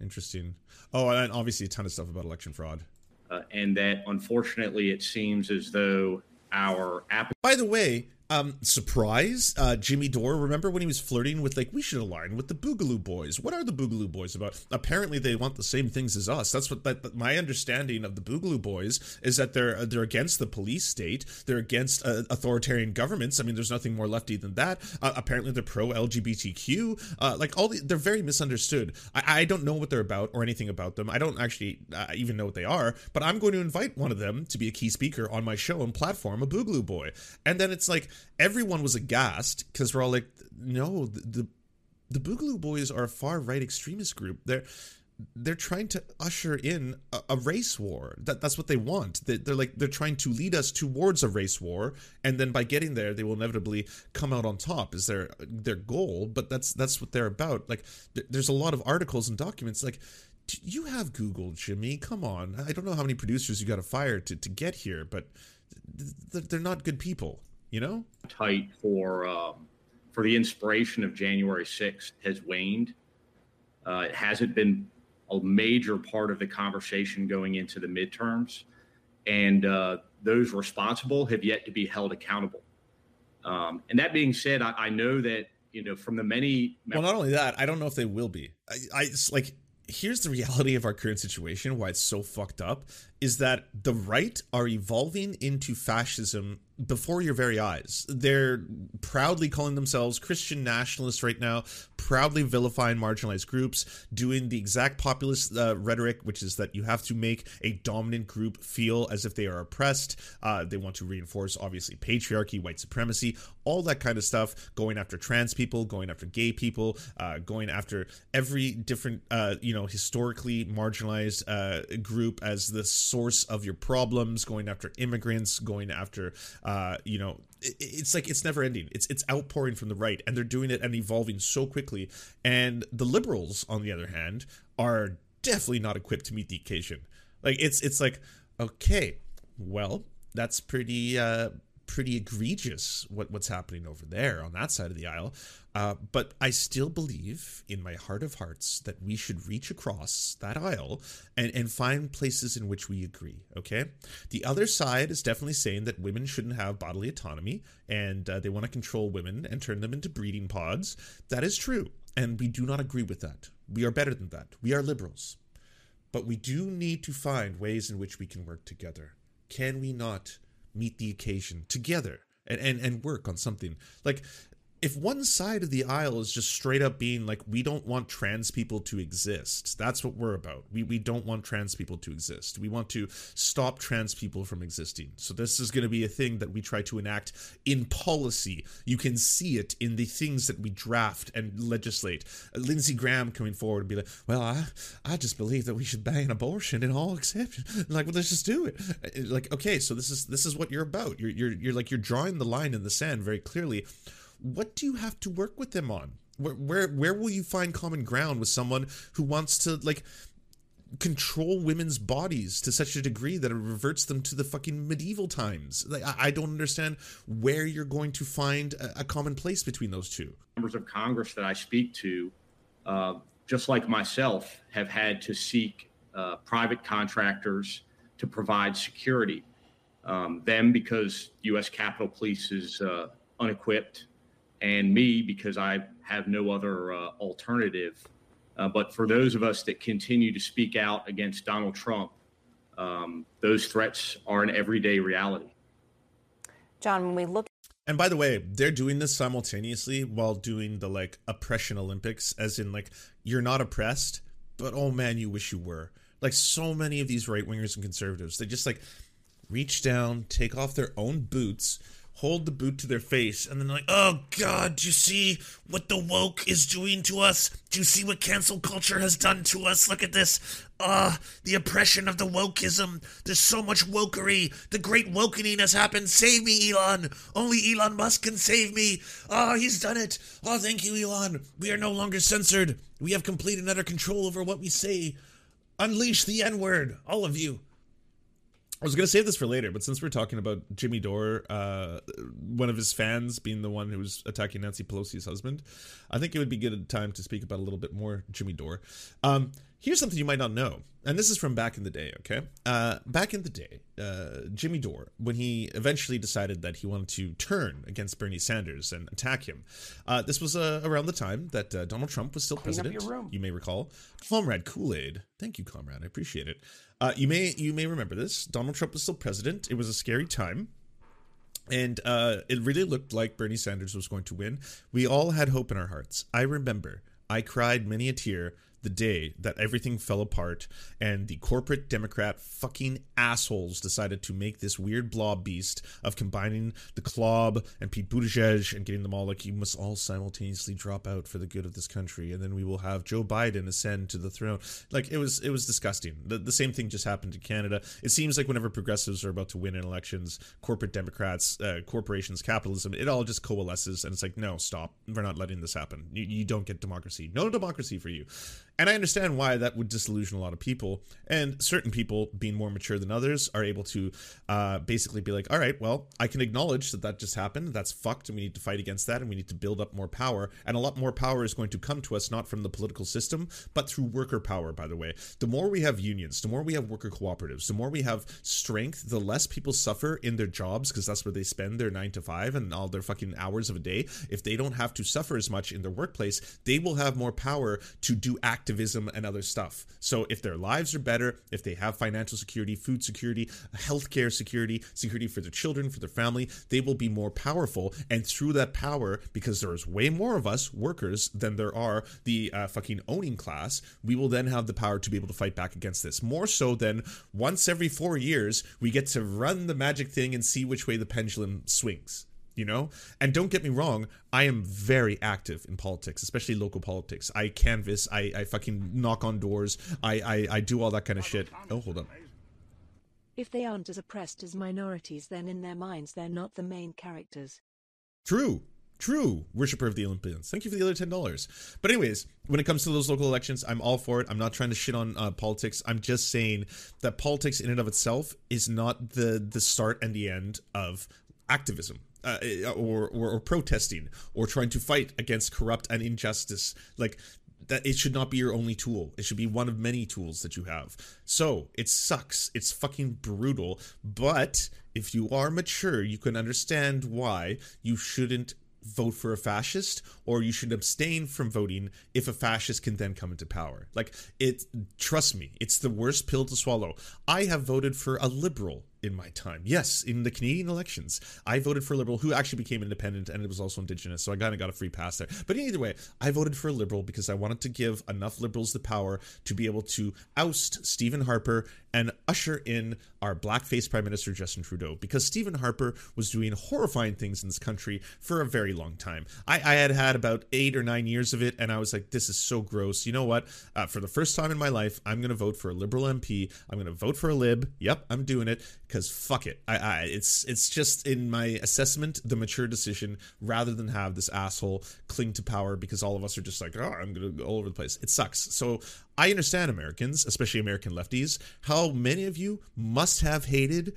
Interesting. Oh, and obviously a ton of stuff about election fraud. Uh, and that unfortunately, it seems as though our app By the way, um, surprise, uh, Jimmy Dore. Remember when he was flirting with like we should align with the Boogaloo Boys? What are the Boogaloo Boys about? Apparently, they want the same things as us. That's what that, my understanding of the Boogaloo Boys is that they're uh, they're against the police state. They're against uh, authoritarian governments. I mean, there's nothing more lefty than that. Uh, apparently, they're pro LGBTQ. Uh, like all the, they're very misunderstood. I, I don't know what they're about or anything about them. I don't actually uh, even know what they are. But I'm going to invite one of them to be a key speaker on my show and platform, a Boogaloo Boy. And then it's like everyone was aghast because we're all like, no, the, the the Boogaloo Boys are a far right extremist group. They're they're trying to usher in a, a race war. That that's what they want. They, they're like they're trying to lead us towards a race war, and then by getting there, they will inevitably come out on top. Is their their goal? But that's that's what they're about. Like th- there's a lot of articles and documents. Like you have Google, Jimmy. Come on. I don't know how many producers you got to fire to to get here, but th- they're not good people. You know. tight for um, for the inspiration of January 6th has waned. Uh, it hasn't been a major part of the conversation going into the midterms, and uh, those responsible have yet to be held accountable. Um, and that being said, I, I know that you know from the many Well, not only that, I don't know if they will be. I, I like here's the reality of our current situation. Why it's so fucked up is that the right are evolving into fascism before your very eyes. They're proudly calling themselves Christian nationalists right now, proudly vilifying marginalized groups, doing the exact populist uh, rhetoric, which is that you have to make a dominant group feel as if they are oppressed. Uh, they want to reinforce, obviously, patriarchy, white supremacy, all that kind of stuff. Going after trans people, going after gay people, uh, going after every different, uh, you know, historically marginalized uh, group as the source of your problems. Going after immigrants, going after, uh, you know, it- it's like it's never ending. It's it's outpouring from the right, and they're doing it and evolving so quickly. And the liberals, on the other hand, are definitely not equipped to meet the occasion. Like it's it's like okay, well, that's pretty uh pretty egregious what, what's happening over there on that side of the aisle. Uh, but I still believe in my heart of hearts that we should reach across that aisle and, and find places in which we agree. Okay. The other side is definitely saying that women shouldn't have bodily autonomy and uh, they want to control women and turn them into breeding pods. That is true. And we do not agree with that. We are better than that. We are liberals. But we do need to find ways in which we can work together. Can we not meet the occasion together and, and, and work on something? Like, if one side of the aisle is just straight up being like we don't want trans people to exist that's what we're about. We, we don't want trans people to exist. We want to stop trans people from existing. So this is going to be a thing that we try to enact in policy. You can see it in the things that we draft and legislate. Lindsey graham coming forward and be like well i i just believe that we should ban abortion in all exceptions. Like well let's just do it. Like okay so this is this is what you're about. You're you're, you're like you're drawing the line in the sand very clearly what do you have to work with them on? Where, where where will you find common ground with someone who wants to like control women's bodies to such a degree that it reverts them to the fucking medieval times? Like I, I don't understand where you're going to find a, a, common place between those two. Members of Congress that I speak to, uh, just like myself, have had to seek uh, private contractors to provide security. Um, them because U.S. Capitol Police is uh, unequipped and me because I have no other uh, alternative. Uh, but for those of us that continue to speak out against Donald Trump, um, those threats are an everyday reality. John, when we look. And by the way, they're doing this simultaneously while doing the like oppression Olympics, as in like you're not oppressed, but oh man, you wish you were. Like so many of these right wingers and conservatives, they just like reach down, take off their own boots, hold the boot to their face and then like, oh god, do you see what the woke is doing to us? Do you see what cancel culture has done to us? Look at this. Ah, uh, the oppression of the wokeism. There's so much wokery. The great wokening has happened. Save me, Elon. Only Elon Musk can save me. Ah, oh, he's done it. Oh, thank you, Elon. We are no longer censored. We have complete and utter control over what we say. Unleash the N word, all of you. I was going to save this for later, but since we're talking about Jimmy Dore, uh, one of his fans being the one who was attacking Nancy Pelosi's husband, I think it would be good time to speak about a little bit more Jimmy Dore. Um, here's something you might not know, and this is from back in the day, okay? Uh, back in the day, uh, Jimmy Dore, when he eventually decided that he wanted to turn against Bernie Sanders and attack him, uh, this was uh, around the time that uh, Donald Trump was still Clean president. You may recall. Comrade Kool Aid. Thank you, comrade. I appreciate it. Uh, you may you may remember this. Donald Trump was still president. It was a scary time. And uh, it really looked like Bernie Sanders was going to win. We all had hope in our hearts. I remember I cried many a tear the day that everything fell apart and the corporate Democrat fucking assholes decided to make this weird blob beast of combining the club and Pete Buttigieg and getting them all like, you must all simultaneously drop out for the good of this country. And then we will have Joe Biden ascend to the throne. Like, it was, it was disgusting. The, the same thing just happened in Canada. It seems like whenever progressives are about to win in elections, corporate Democrats, uh, corporations, capitalism, it all just coalesces and it's like, no, stop. We're not letting this happen. You, you don't get democracy. No democracy for you. And I understand why that would disillusion a lot of people. And certain people, being more mature than others, are able to uh, basically be like, all right, well, I can acknowledge that that just happened. That's fucked. And we need to fight against that. And we need to build up more power. And a lot more power is going to come to us, not from the political system, but through worker power, by the way. The more we have unions, the more we have worker cooperatives, the more we have strength, the less people suffer in their jobs because that's where they spend their nine to five and all their fucking hours of a day. If they don't have to suffer as much in their workplace, they will have more power to do active activism and other stuff. So if their lives are better, if they have financial security, food security, healthcare security, security for their children, for their family, they will be more powerful. And through that power, because there is way more of us workers than there are the uh, fucking owning class, we will then have the power to be able to fight back against this. More so than once every four years, we get to run the magic thing and see which way the pendulum swings you know and don't get me wrong i am very active in politics especially local politics i canvass i, I fucking knock on doors I, I i do all that kind of shit oh hold on if they aren't as oppressed as minorities then in their minds they're not the main characters true True, worshiper of the Olympians. Thank you for the other ten dollars. But anyways, when it comes to those local elections, I'm all for it. I'm not trying to shit on uh, politics. I'm just saying that politics, in and of itself, is not the the start and the end of activism uh, or, or or protesting or trying to fight against corrupt and injustice like that it should not be your only tool. It should be one of many tools that you have. So it sucks. It's fucking brutal. But if you are mature you can understand why you shouldn't vote for a fascist or you should abstain from voting if a fascist can then come into power. Like it trust me it's the worst pill to swallow. I have voted for a liberal in my time. Yes, in the Canadian elections, I voted for a Liberal who actually became independent and it was also Indigenous, so I kind of got a free pass there. But either way, I voted for a Liberal because I wanted to give enough Liberals the power to be able to oust Stephen Harper and usher in our blackface Prime Minister Justin Trudeau because Stephen Harper was doing horrifying things in this country for a very long time. I, I had had about eight or nine years of it, and I was like, this is so gross. You know what? Uh, for the first time in my life, I'm going to vote for a Liberal MP. I'm going to vote for a Lib. Yep, I'm doing it because fuck it. I, I it's it's just in my assessment the mature decision rather than have this asshole cling to power because all of us are just like oh I'm gonna go all over the place. It sucks. So I understand Americans, especially American lefties, how many of you must have hated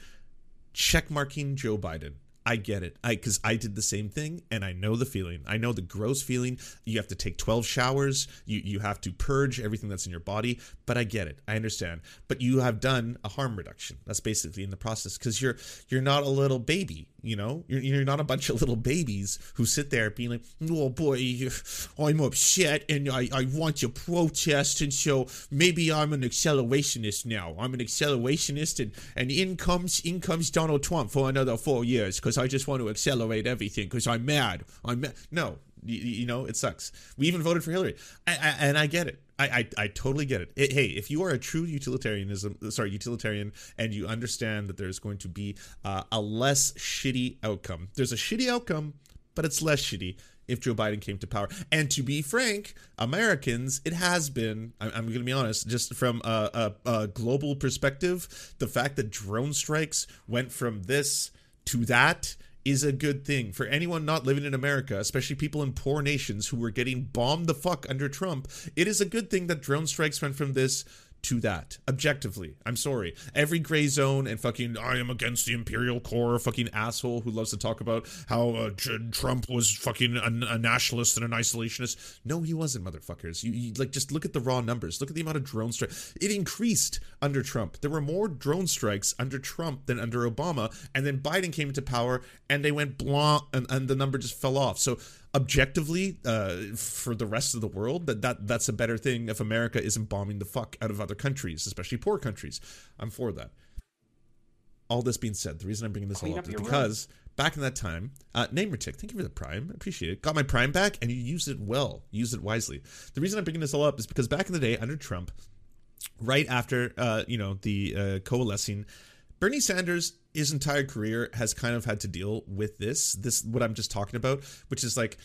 checkmarking Joe Biden. I get it. I because I did the same thing and I know the feeling. I know the gross feeling. You have to take 12 showers, you you have to purge everything that's in your body, but I get it. I understand. But you have done a harm reduction. That's basically in the process cuz you're you're not a little baby, you know? You're you're not a bunch of little babies who sit there being like, "Oh boy, I'm upset and I I want to protest and so maybe I'm an accelerationist now. I'm an accelerationist and and in comes in comes Donald Trump for another 4 years cuz I just want to accelerate everything because I'm mad. I'm mad. No, you, you, know it sucks. We even voted for Hillary, I, I, and I get it. I, I, I totally get it. it. Hey, if you are a true utilitarianism, sorry, utilitarian, and you understand that there's going to be uh, a less shitty outcome, there's a shitty outcome, but it's less shitty if Joe Biden came to power. And to be frank, Americans, it has been, I'm, I'm going to be honest, just from a, a, a global perspective, the fact that drone strikes went from this to that is a good thing for anyone not living in America, especially people in poor nations who were getting bombed the fuck under Trump. It is a good thing that drone strikes went from this to that objectively. I'm sorry. Every gray zone and fucking i am against the imperial core fucking asshole who loves to talk about how uh, trump was fucking a, a, nationalist and an isolationist. No he wasn't motherfuckers. You, you, like just look at the raw numbers. Look at the amount of drone strikes it increased under trump. There were more drone strikes under trump than under obama and then biden came into power and they went blanc and, and the number just fell off. So objectively uh, for the rest of the world that, that that's a better thing if america isn't bombing the fuck out of other countries especially poor countries. I'm for that. All this being said the reason i'm bringing this Clean all up, up is because room. back in that time uh tick. Thank you for the prime. I appreciate it. Got my prime back and you used it well. Used it wisely. The reason i'm bringing this all up is because back in the day under trump right after uh you know the uh coalescing bernie sanders his entire career has kind of had to deal with this this what i'm just talking about which is like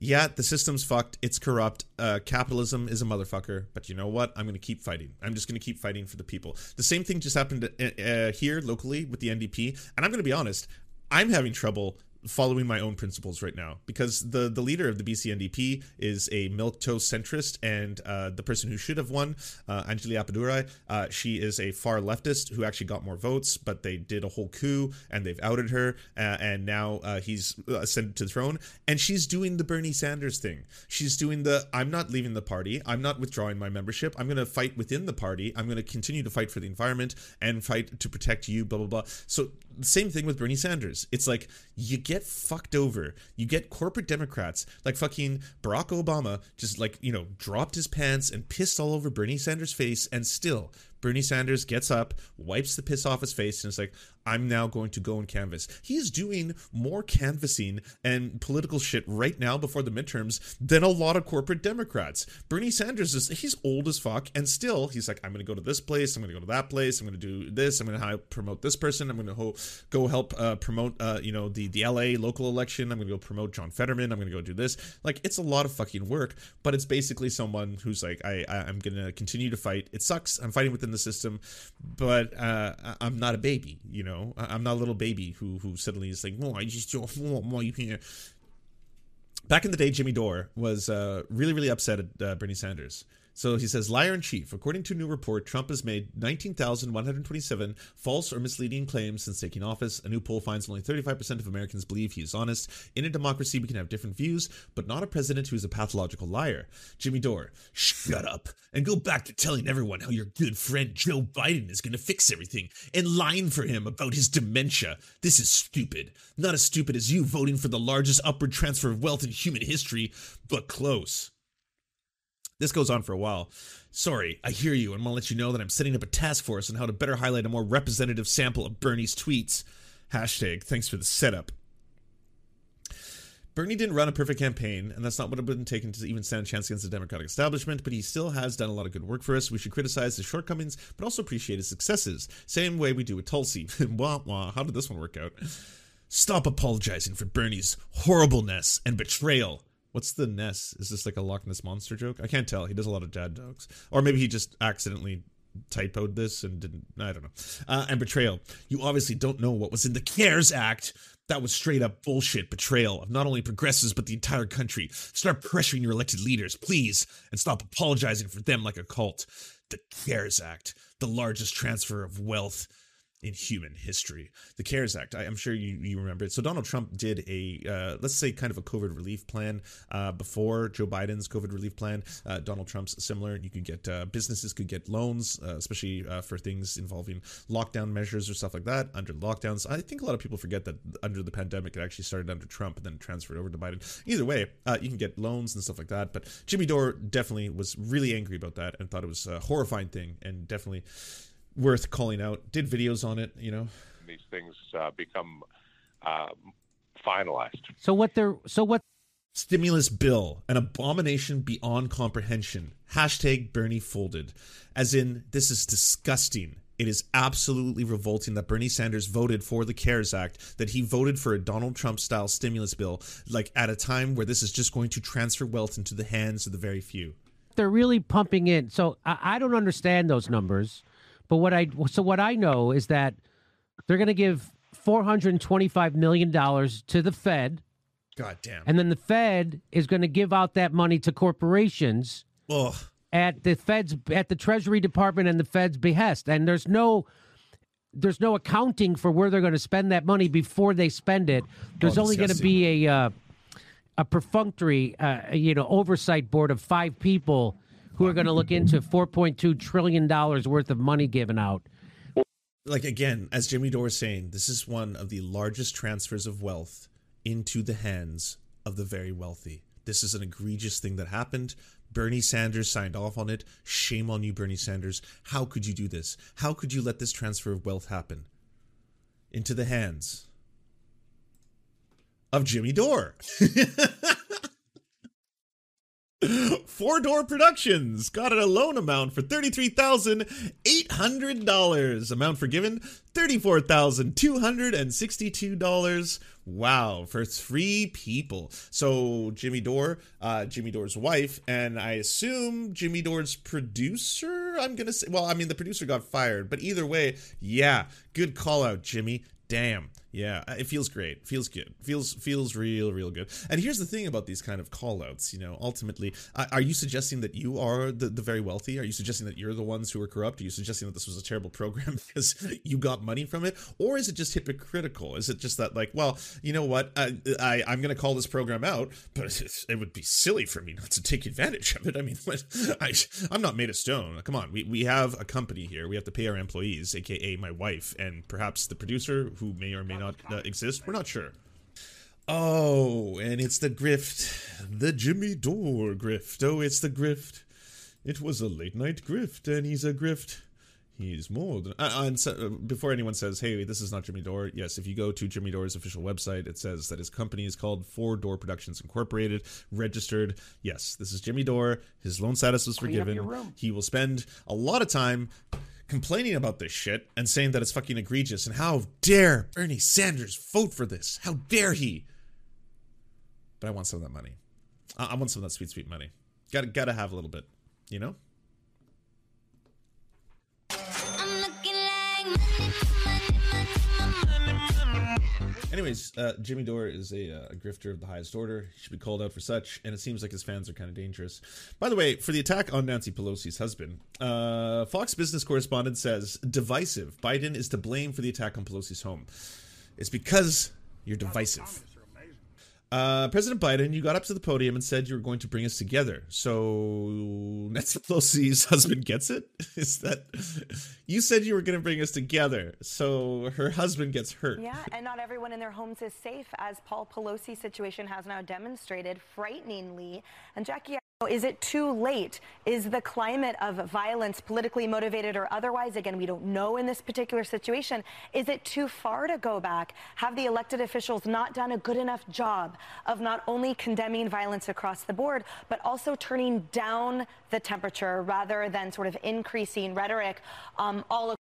yeah the system's fucked it's corrupt uh, capitalism is a motherfucker but you know what? I'm gonna keep fighting. I'm just gonna keep fighting for the people. The same thing just happened uh, uh, here locally with the ndp and i'm gonna be honest i'm having trouble following my own principles right now because the the leader of the BC NDP is a milquetoast centrist, and uh, the person who should have won, uh, Anjali Appadurai, uh, she is a far leftist who actually got more votes, but they did a whole coup and they've outed her, uh, and now uh, he's ascended to the throne, and she's doing the Bernie Sanders thing. She's doing the I'm not leaving the party, I'm not withdrawing my membership, I'm going to fight within the party, I'm going to continue to fight for the environment and fight to protect you, blah blah blah. So the same thing with Bernie Sanders. It's like you get fucked over. You get corporate Democrats like fucking Barack Obama just like, you know, dropped his pants and pissed all over Bernie Sanders' face and still Bernie Sanders gets up, wipes the piss off his face, and is like, I'm now going to go and canvass. He's doing more canvassing and political shit right now before the midterms than a lot of corporate Democrats. Bernie Sanders is he's old as fuck, and still he's like, I'm going to go to this place, I'm going to go to that place, I'm going to do this, I'm going to promote this person, I'm going to ho- go help uh, promote, uh, you know, the the LA local election, I'm going to go promote John Fetterman, I'm going to go do this. Like it's a lot of fucking work, but it's basically someone who's like, I, I am going to continue to fight. It sucks. I'm fighting within the system, but uh, I'm not a baby, you know know, I'm not a little baby who who suddenly is like, oh, I just don't want more here. Back in the day, Jimmy Dore was uh, really really upset at uh, Bernie Sanders So he says, liar in chief. According to a new report, Trump has made 19,127 false or misleading claims since taking office. A new poll finds only 35% of Americans believe he is honest. In a democracy, we can have different views, but not a president who is a pathological liar. Jimmy Dore, shut up and go back to telling everyone how your good friend Joe Biden is going to fix everything and lying for him about his dementia. This is stupid. Not as stupid as you voting for the largest upward transfer of wealth in human history, but close. This goes on for a while. Sorry, I hear you, and I'm gonna let you know that I'm setting up a task force on how to better highlight a more representative sample of Bernie's tweets. Hashtag thanks for the setup. Bernie didn't run a perfect campaign, and that's not what it would have been taken to even stand a chance against the Democratic establishment, but he still has done a lot of good work for us. We should criticize his shortcomings, but also appreciate his successes. Same way we do with Tulsi. wah, wah, how did this one work out? Stop apologizing for Bernie's horribleness and betrayal. What's the Ness? Is this like a Loch Ness monster joke? I can't tell. He does a lot of dad jokes, or maybe he just accidentally typoed this and didn't. I don't know. Uh, and betrayal. You obviously don't know what was in the CARES Act. That was straight up bullshit betrayal of not only progressives but the entire country. Start pressuring your elected leaders, please, and stop apologizing for them like a cult. The CARES Act, the largest transfer of wealth in human history. The CARES Act, I, am sure you, you remember it. So Donald Trump did a, uh, let's say, kind of a COVID relief plan uh, before Joe Biden's COVID relief plan. Uh, Donald Trump's similar. You could get uh, businesses could get loans, uh, especially uh, for things involving lockdown measures or stuff like that. Under lockdowns, I think a lot of people forget that under the pandemic, it actually started under Trump and then transferred over to Biden. Either way, you can get loans and stuff like that. But Jimmy Dore definitely was really angry about that and thought it was a horrifying thing and definitely worth calling out. Did videos on it, you know. These things uh, become uh, finalized. So what they're so what stimulus bill an abomination beyond comprehension. Hashtag Bernie folded, as in this is disgusting. It is absolutely revolting that Bernie Sanders voted for the CARES Act, that he voted for a Donald Trump style stimulus bill, like at a time where this is just going to transfer wealth into the hands of the very few. They're really pumping in. So I, I don't understand those numbers. But what I so what I know is that they're going to give four hundred twenty-five million dollars to the Fed. God damn! And then the Fed is going to give out that money to corporations. Ugh. At the Fed's at the Treasury Department and the Fed's behest, and there's no there's no accounting for where they're going to spend that money before they spend it. There's oh, only going to be a uh, a perfunctory, uh, you know, oversight board of five people who are going to look into 4.2 trillion dollars worth of money given out. Like again, as Jimmy Dore is saying, this is one of the largest transfers of wealth into the hands of the very wealthy. This is an egregious thing that happened. Bernie Sanders signed off on it. Shame on you, Bernie Sanders. How could you do this? How could you let this transfer of wealth happen into the hands of Jimmy Dore? Four Door Productions got a loan amount for $33,800. Amount forgiven $34,262. Wow, for three people. So Jimmy Dore, uh, Jimmy Dore's wife, and I assume Jimmy Dore's producer. I'm gonna say, well, I mean, the producer got fired, but either way, yeah, good call out, Jimmy. Damn. Yeah, uh, it feels great. Feels good. Feels feels real, real good. And here's the thing about these kind of call outs, you know, ultimately, uh, are you suggesting that you are the, the very wealthy? Are you suggesting that you're the ones who are corrupt? Are you suggesting that this was a terrible program because you got money from it? Or is it just hypocritical? Is it just that, like, well, you know what? I, I, I'm going to call this program out, but it would be silly for me not to take advantage of it. I mean, I, I'm not made of stone. Come on. We, we have a company here. We have to pay our employees, aka my wife, and perhaps the producer who may or may not uh, exist. We're not sure. Oh, and it's the grift. The Jimmy Dore grift. Oh, it's the grift. It was a late night grift, and he's a grift. He's more than. Uh, and so, uh, before anyone says, hey, this is not Jimmy Dore, yes, if you go to Jimmy Dore's official website, it says that his company is called Four Door Productions Incorporated, registered. Yes, this is Jimmy Dore. His loan status was forgiven. He will spend a lot of time complaining about this shit and saying that it's fucking egregious and how dare Bernie Sanders vote for this? How dare he? But I want some of that money. I want some of that sweet, sweet money. Gotta, gotta have a little bit, you know? Anyways, uh, Jimmy Dore is a, uh, a grifter of the highest order. He should be called out for such, and it seems like his fans are kind of dangerous. By the way, for the attack on Nancy Pelosi's husband, uh, Fox business correspondent says divisive. Biden is to blame for the attack on Pelosi's home. It's because you're divisive. Uh, President Biden, you got up to the podium and said you were going to bring us together. So Nancy Pelosi's husband gets it. Is that you said you were going to bring us together? So her husband gets hurt. Yeah, and not everyone in their homes is safe, as Paul Pelosi's situation has now demonstrated, frighteningly. And Jackie. Is it too late? Is the climate of violence politically motivated or otherwise? Again, we don't know in this particular situation. Is it too far to go back? Have the elected officials not done a good enough job of not only condemning violence across the board, but also turning down the temperature rather than sort of increasing rhetoric um, all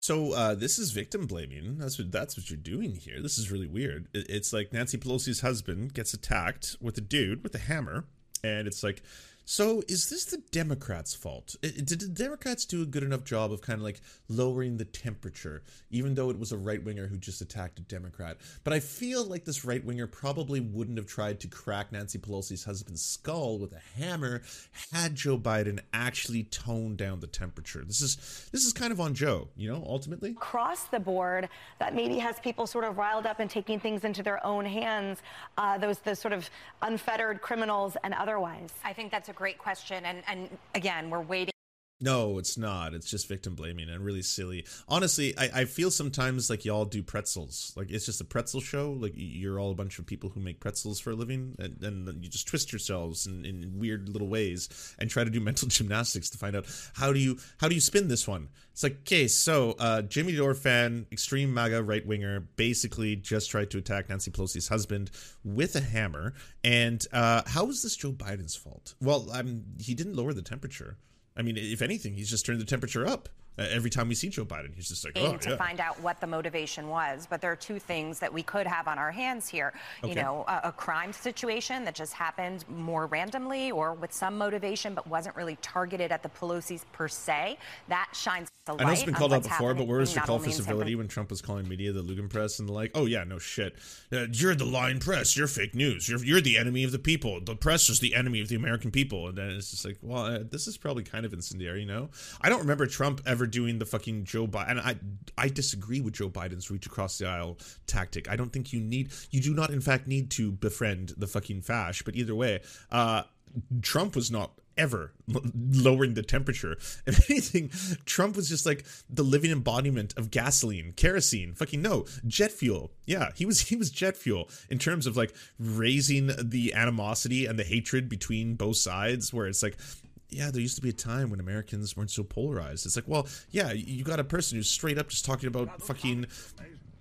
so uh, this is victim blaming. That's what that's what you're doing here. This is really weird. It's like Nancy Pelosi's husband gets attacked with a dude with a hammer, and it's like so is this the Democrats' fault? Did the Democrats do a good enough job of kind of like lowering the temperature, even though it was a right winger who just attacked a Democrat? But I feel like this right winger probably wouldn't have tried to crack Nancy Pelosi's husband's skull with a hammer had Joe Biden actually toned down the temperature. This is this is kind of on Joe, you know, ultimately. Across the board, that maybe has people sort of riled up and taking things into their own hands, uh, those the sort of unfettered criminals and otherwise. I think that's a great question. And, and again, we're waiting. No, it's not. It's just victim blaming and really silly. Honestly, I, I feel sometimes like y'all do pretzels. Like it's just a pretzel show. Like you're all a bunch of people who make pretzels for a living, and, and you just twist yourselves in, in weird little ways and try to do mental gymnastics to find out how do you how do you spin this one. It's like, okay, so uh, Jimmy Dore fan, extreme MAGA right winger, basically just tried to attack Nancy Pelosi's husband with a hammer. And uh, how is this Joe Biden's fault? Well, I'm, he didn't lower the temperature. I mean, if anything, he's just turned the temperature up. Uh, every time we see Joe Biden, he's just like, oh, to yeah. find out what the motivation was. But there are two things that we could have on our hands here. Okay. You know, a, a, crime situation that just happened more randomly or with some motivation, but wasn't really targeted at the Pelosi's per se. That shines the light. I know it's been called out before, but where was your call for civility when Trump was calling media the Lügenpresse and the like, oh yeah, no shit, uh, you're the lying press, you're fake news, you're you're the enemy of the people. The press is the enemy of the American people, and then it's just like, well, uh, this is probably kind of incendiary, you know? I don't remember Trump ever doing the fucking Joe Biden. And I I disagree with Joe Biden's reach across the aisle tactic. I don't think you need you do not in fact need to befriend the fucking fash. But either way, uh, Trump was not ever lowering the temperature. If anything, Trump was just like the living embodiment of gasoline, kerosene, fucking no, jet fuel. Yeah, he was he was jet fuel in terms of like raising the animosity and the hatred between both sides where it's like yeah, there used to be a time when Americans weren't so polarized. It's like, well, yeah, you got a person who's straight up just talking about fucking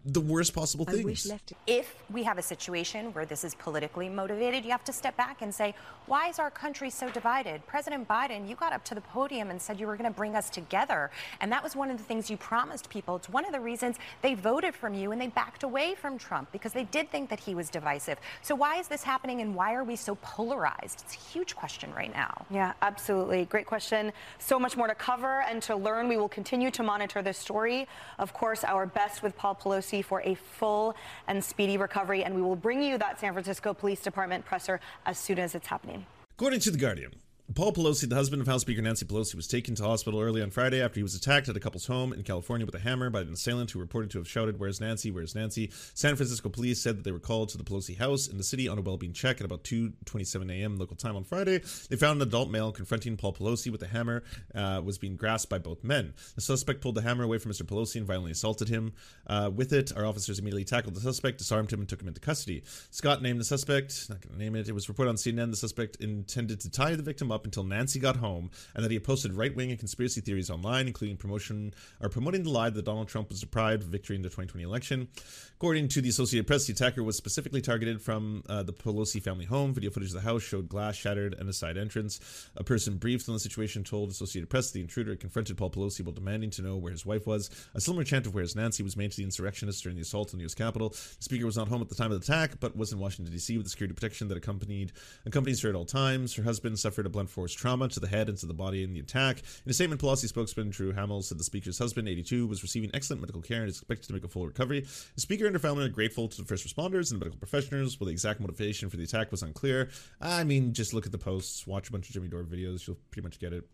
the worst possible things. If we have a situation where this is politically motivated, you have to step back and say, why is our country so divided? President Biden, you got up to the podium and said you were going to bring us together. And that was one of the things you promised people. It's one of the reasons they voted from you and they backed away from Trump because they did think that he was divisive. So why is this happening and why are we so polarized? It's a huge question right now. Yeah, absolutely. Great question. So much more to cover and to learn. We will continue to monitor this story. Of course, our best with Paul Pelosi for a full and speedy recovery. And we will bring you that San Francisco Police Department presser as soon as it's happening. According to The Guardian, Paul Pelosi, the husband of House Speaker Nancy Pelosi, was taken to hospital early on Friday after he was attacked at a couple's home in California with a hammer by an assailant who reported to have shouted, Where's Nancy? Where's Nancy? San Francisco police said that they were called to the Pelosi house in the city on a well-being check at about 2.27 a.m. local time on Friday. They found an adult male confronting Paul Pelosi with a hammer uh, was being grasped by both men. The suspect pulled the hammer away from Mr. Pelosi and violently assaulted him. Uh, with it, our officers immediately tackled the suspect, disarmed him, and took him into custody. Scott named the suspect, not going to name it. It was reported on CNN the suspect intended to tie the victim up until Nancy got home, and that he had posted right wing and conspiracy theories online, including promotion or promoting the lie that Donald Trump was deprived of victory in the 2020 election. According to the Associated Press, the attacker was specifically targeted from uh, the Pelosi family home. Video footage of the house showed glass shattered and a side entrance. A person briefed on the situation told Associated Press the intruder confronted Paul Pelosi while demanding to know where his wife was. A similar chant of "Where's Nancy?" was made to the insurrectionists during the assault on the U.S. Capitol. The speaker was not home at the time of the attack, but was in Washington D.C. with the security protection that accompanied accompanies her at all times. Her husband suffered a blunt blunt force trauma to the head and to the body in the attack. In a statement, Pelosi spokesman Drew Hamill said the speaker's husband, 82, was receiving excellent medical care and is expected to make a full recovery. The speaker and her family are grateful to the first responders and medical professionals. While the exact motivation for the attack was unclear, I mean, just look at the posts, watch a bunch of Jimmy Dore videos, you'll pretty much get it.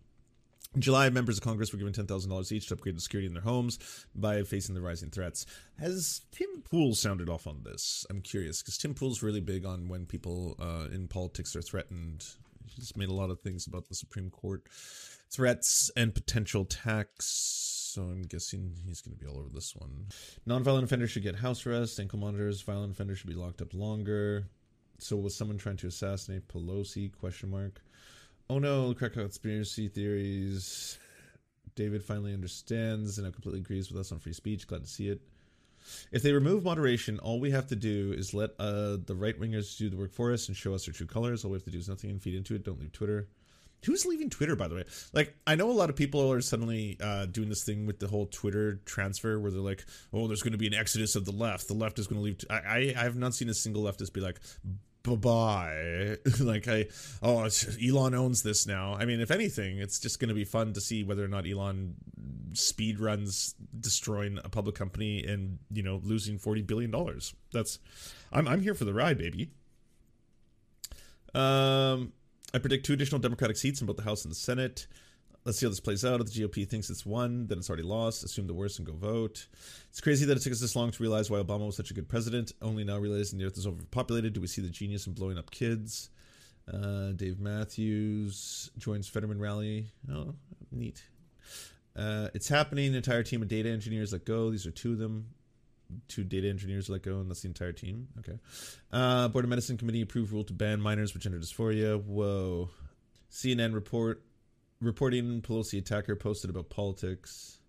In July, members of Congress were given $10,000 each to upgrade the security in their homes by facing the rising threats. Has Tim Pool sounded off on this? I'm curious because Tim Pool's really big on when people uh, in politics are threatened. He's made a lot of things about the Supreme Court threats and potential attacks. So I'm guessing he's going to be all over this one. Nonviolent offenders should get house arrest. Ankle monitors. Violent offenders should be locked up longer. So was someone trying to assassinate Pelosi? Question mark. Oh no, crack conspiracy theories. David finally understands and now completely agrees with us on free speech. Glad to see it. If they remove moderation, all we have to do is let uh, the right wingers do the work for us and show us their true colors. All we have to do is nothing and feed into it. Don't leave Twitter. Who's leaving Twitter, by the way? Like, I know a lot of people are suddenly uh, doing this thing with the whole Twitter transfer where they're like, oh, there's going to be an exodus of the left. The left is going to leave. T-. I, I, I have not seen a single leftist be like, bye bye. like I, oh, Elon owns this now. I mean, if anything, it's just going to be fun to see whether or not Elon speed runs destroying a public company and you know losing forty billion dollars. That's, I'm I'm here for the ride, baby. Um, I predict two additional Democratic seats in both the House and the Senate. Let's see how this plays out. If the GOP thinks it's won, then it's already lost. Assume the worst and go vote. It's crazy that it took us this long to realize why Obama was such a good president. Only now realizing the earth is overpopulated do we see the genius in blowing up kids. Uh, Dave Matthews joins Fetterman rally. Oh, neat. Uh, it's happening. An entire team of data engineers let go. These are two of them. Two data engineers let go, and that's the entire team. Okay. Uh, Board of Medicine Committee approved rule to ban minors with gender dysphoria. Whoa. CNN report reporting Pelosi attacker posted about politics.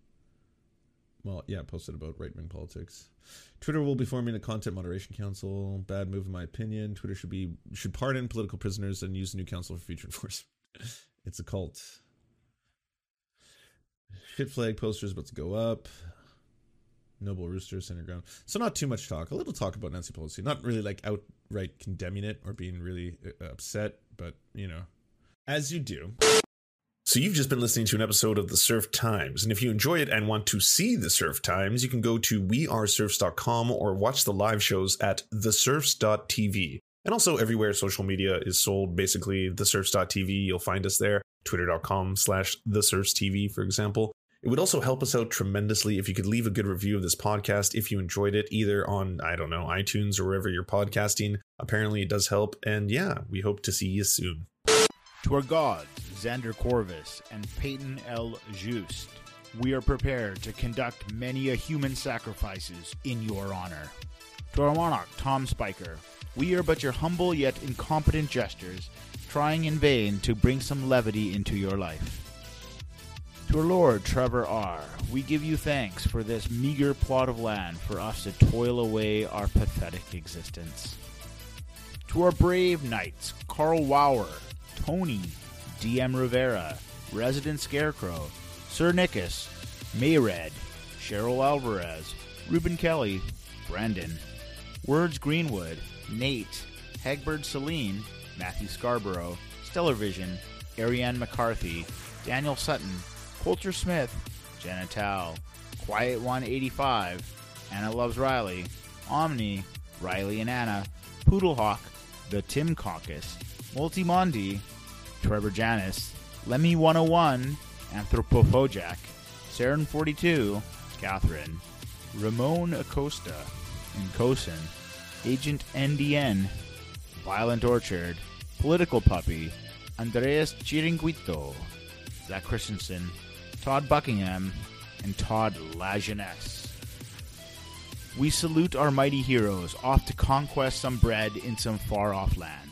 Well, yeah, posted about right wing politics. Twitter will be forming a content moderation council. Bad move, in my opinion. Twitter should be should pardon political prisoners and use a new council for future enforcement. it's a cult. Shit flag posters about to go up. Noble Rooster, Center Ground. So not too much talk. A little talk about Nancy Pelosi. Not really like outright condemning it or being really uh, upset, but you know, as you do. So you've just been listening to an episode of the Serf Times. And if you enjoy it and want to see the Serf Times, you can go to weareserfs.com or watch the live shows at theserfs.tv. And also everywhere social media is sold, basically theserfs.tv, you'll find us there. Twitter.com slash theserfstv, for example. It would also help us out tremendously if you could leave a good review of this podcast if you enjoyed it, either on, I don't know, iTunes or wherever you're podcasting. Apparently it does help. And yeah, we hope to see you soon. To our gods, Xander Corvus and Peyton L. Just, we are prepared to conduct many a human sacrifices in your honor. To our monarch, Tom Spiker, we are but your humble yet incompetent jesters, trying in vain to bring some levity into your life. To our Lord Trevor R., we give you thanks for this meager plot of land for us to toil away our pathetic existence. To our brave knights, Carl Wauer, Tony, DM Rivera, Resident Scarecrow, Sir Nickus, Mayred, Cheryl Alvarez, Ruben Kelly, Brandon, Words Greenwood, Nate, Hegbert Celine, Matthew Scarborough, Stellar Vision, Ariane McCarthy, Daniel Sutton, Coulter Smith, Jenna Tal, Quiet 185, Anna Loves Riley, Omni, Riley and Anna, Poodlehawk, The Tim Caucus, Multimondi, Trevor Janis, Lemmy 101, Anthropophojack, Saren 42, Catherine, Ramon Acosta, Nkosin, Agent NDN, Violent Orchard, Political Puppy, Andreas Chiringuito, Zach Christensen, Todd Buckingham, and Todd Lajeunesse. We salute our mighty heroes off to conquest some bread in some far off land.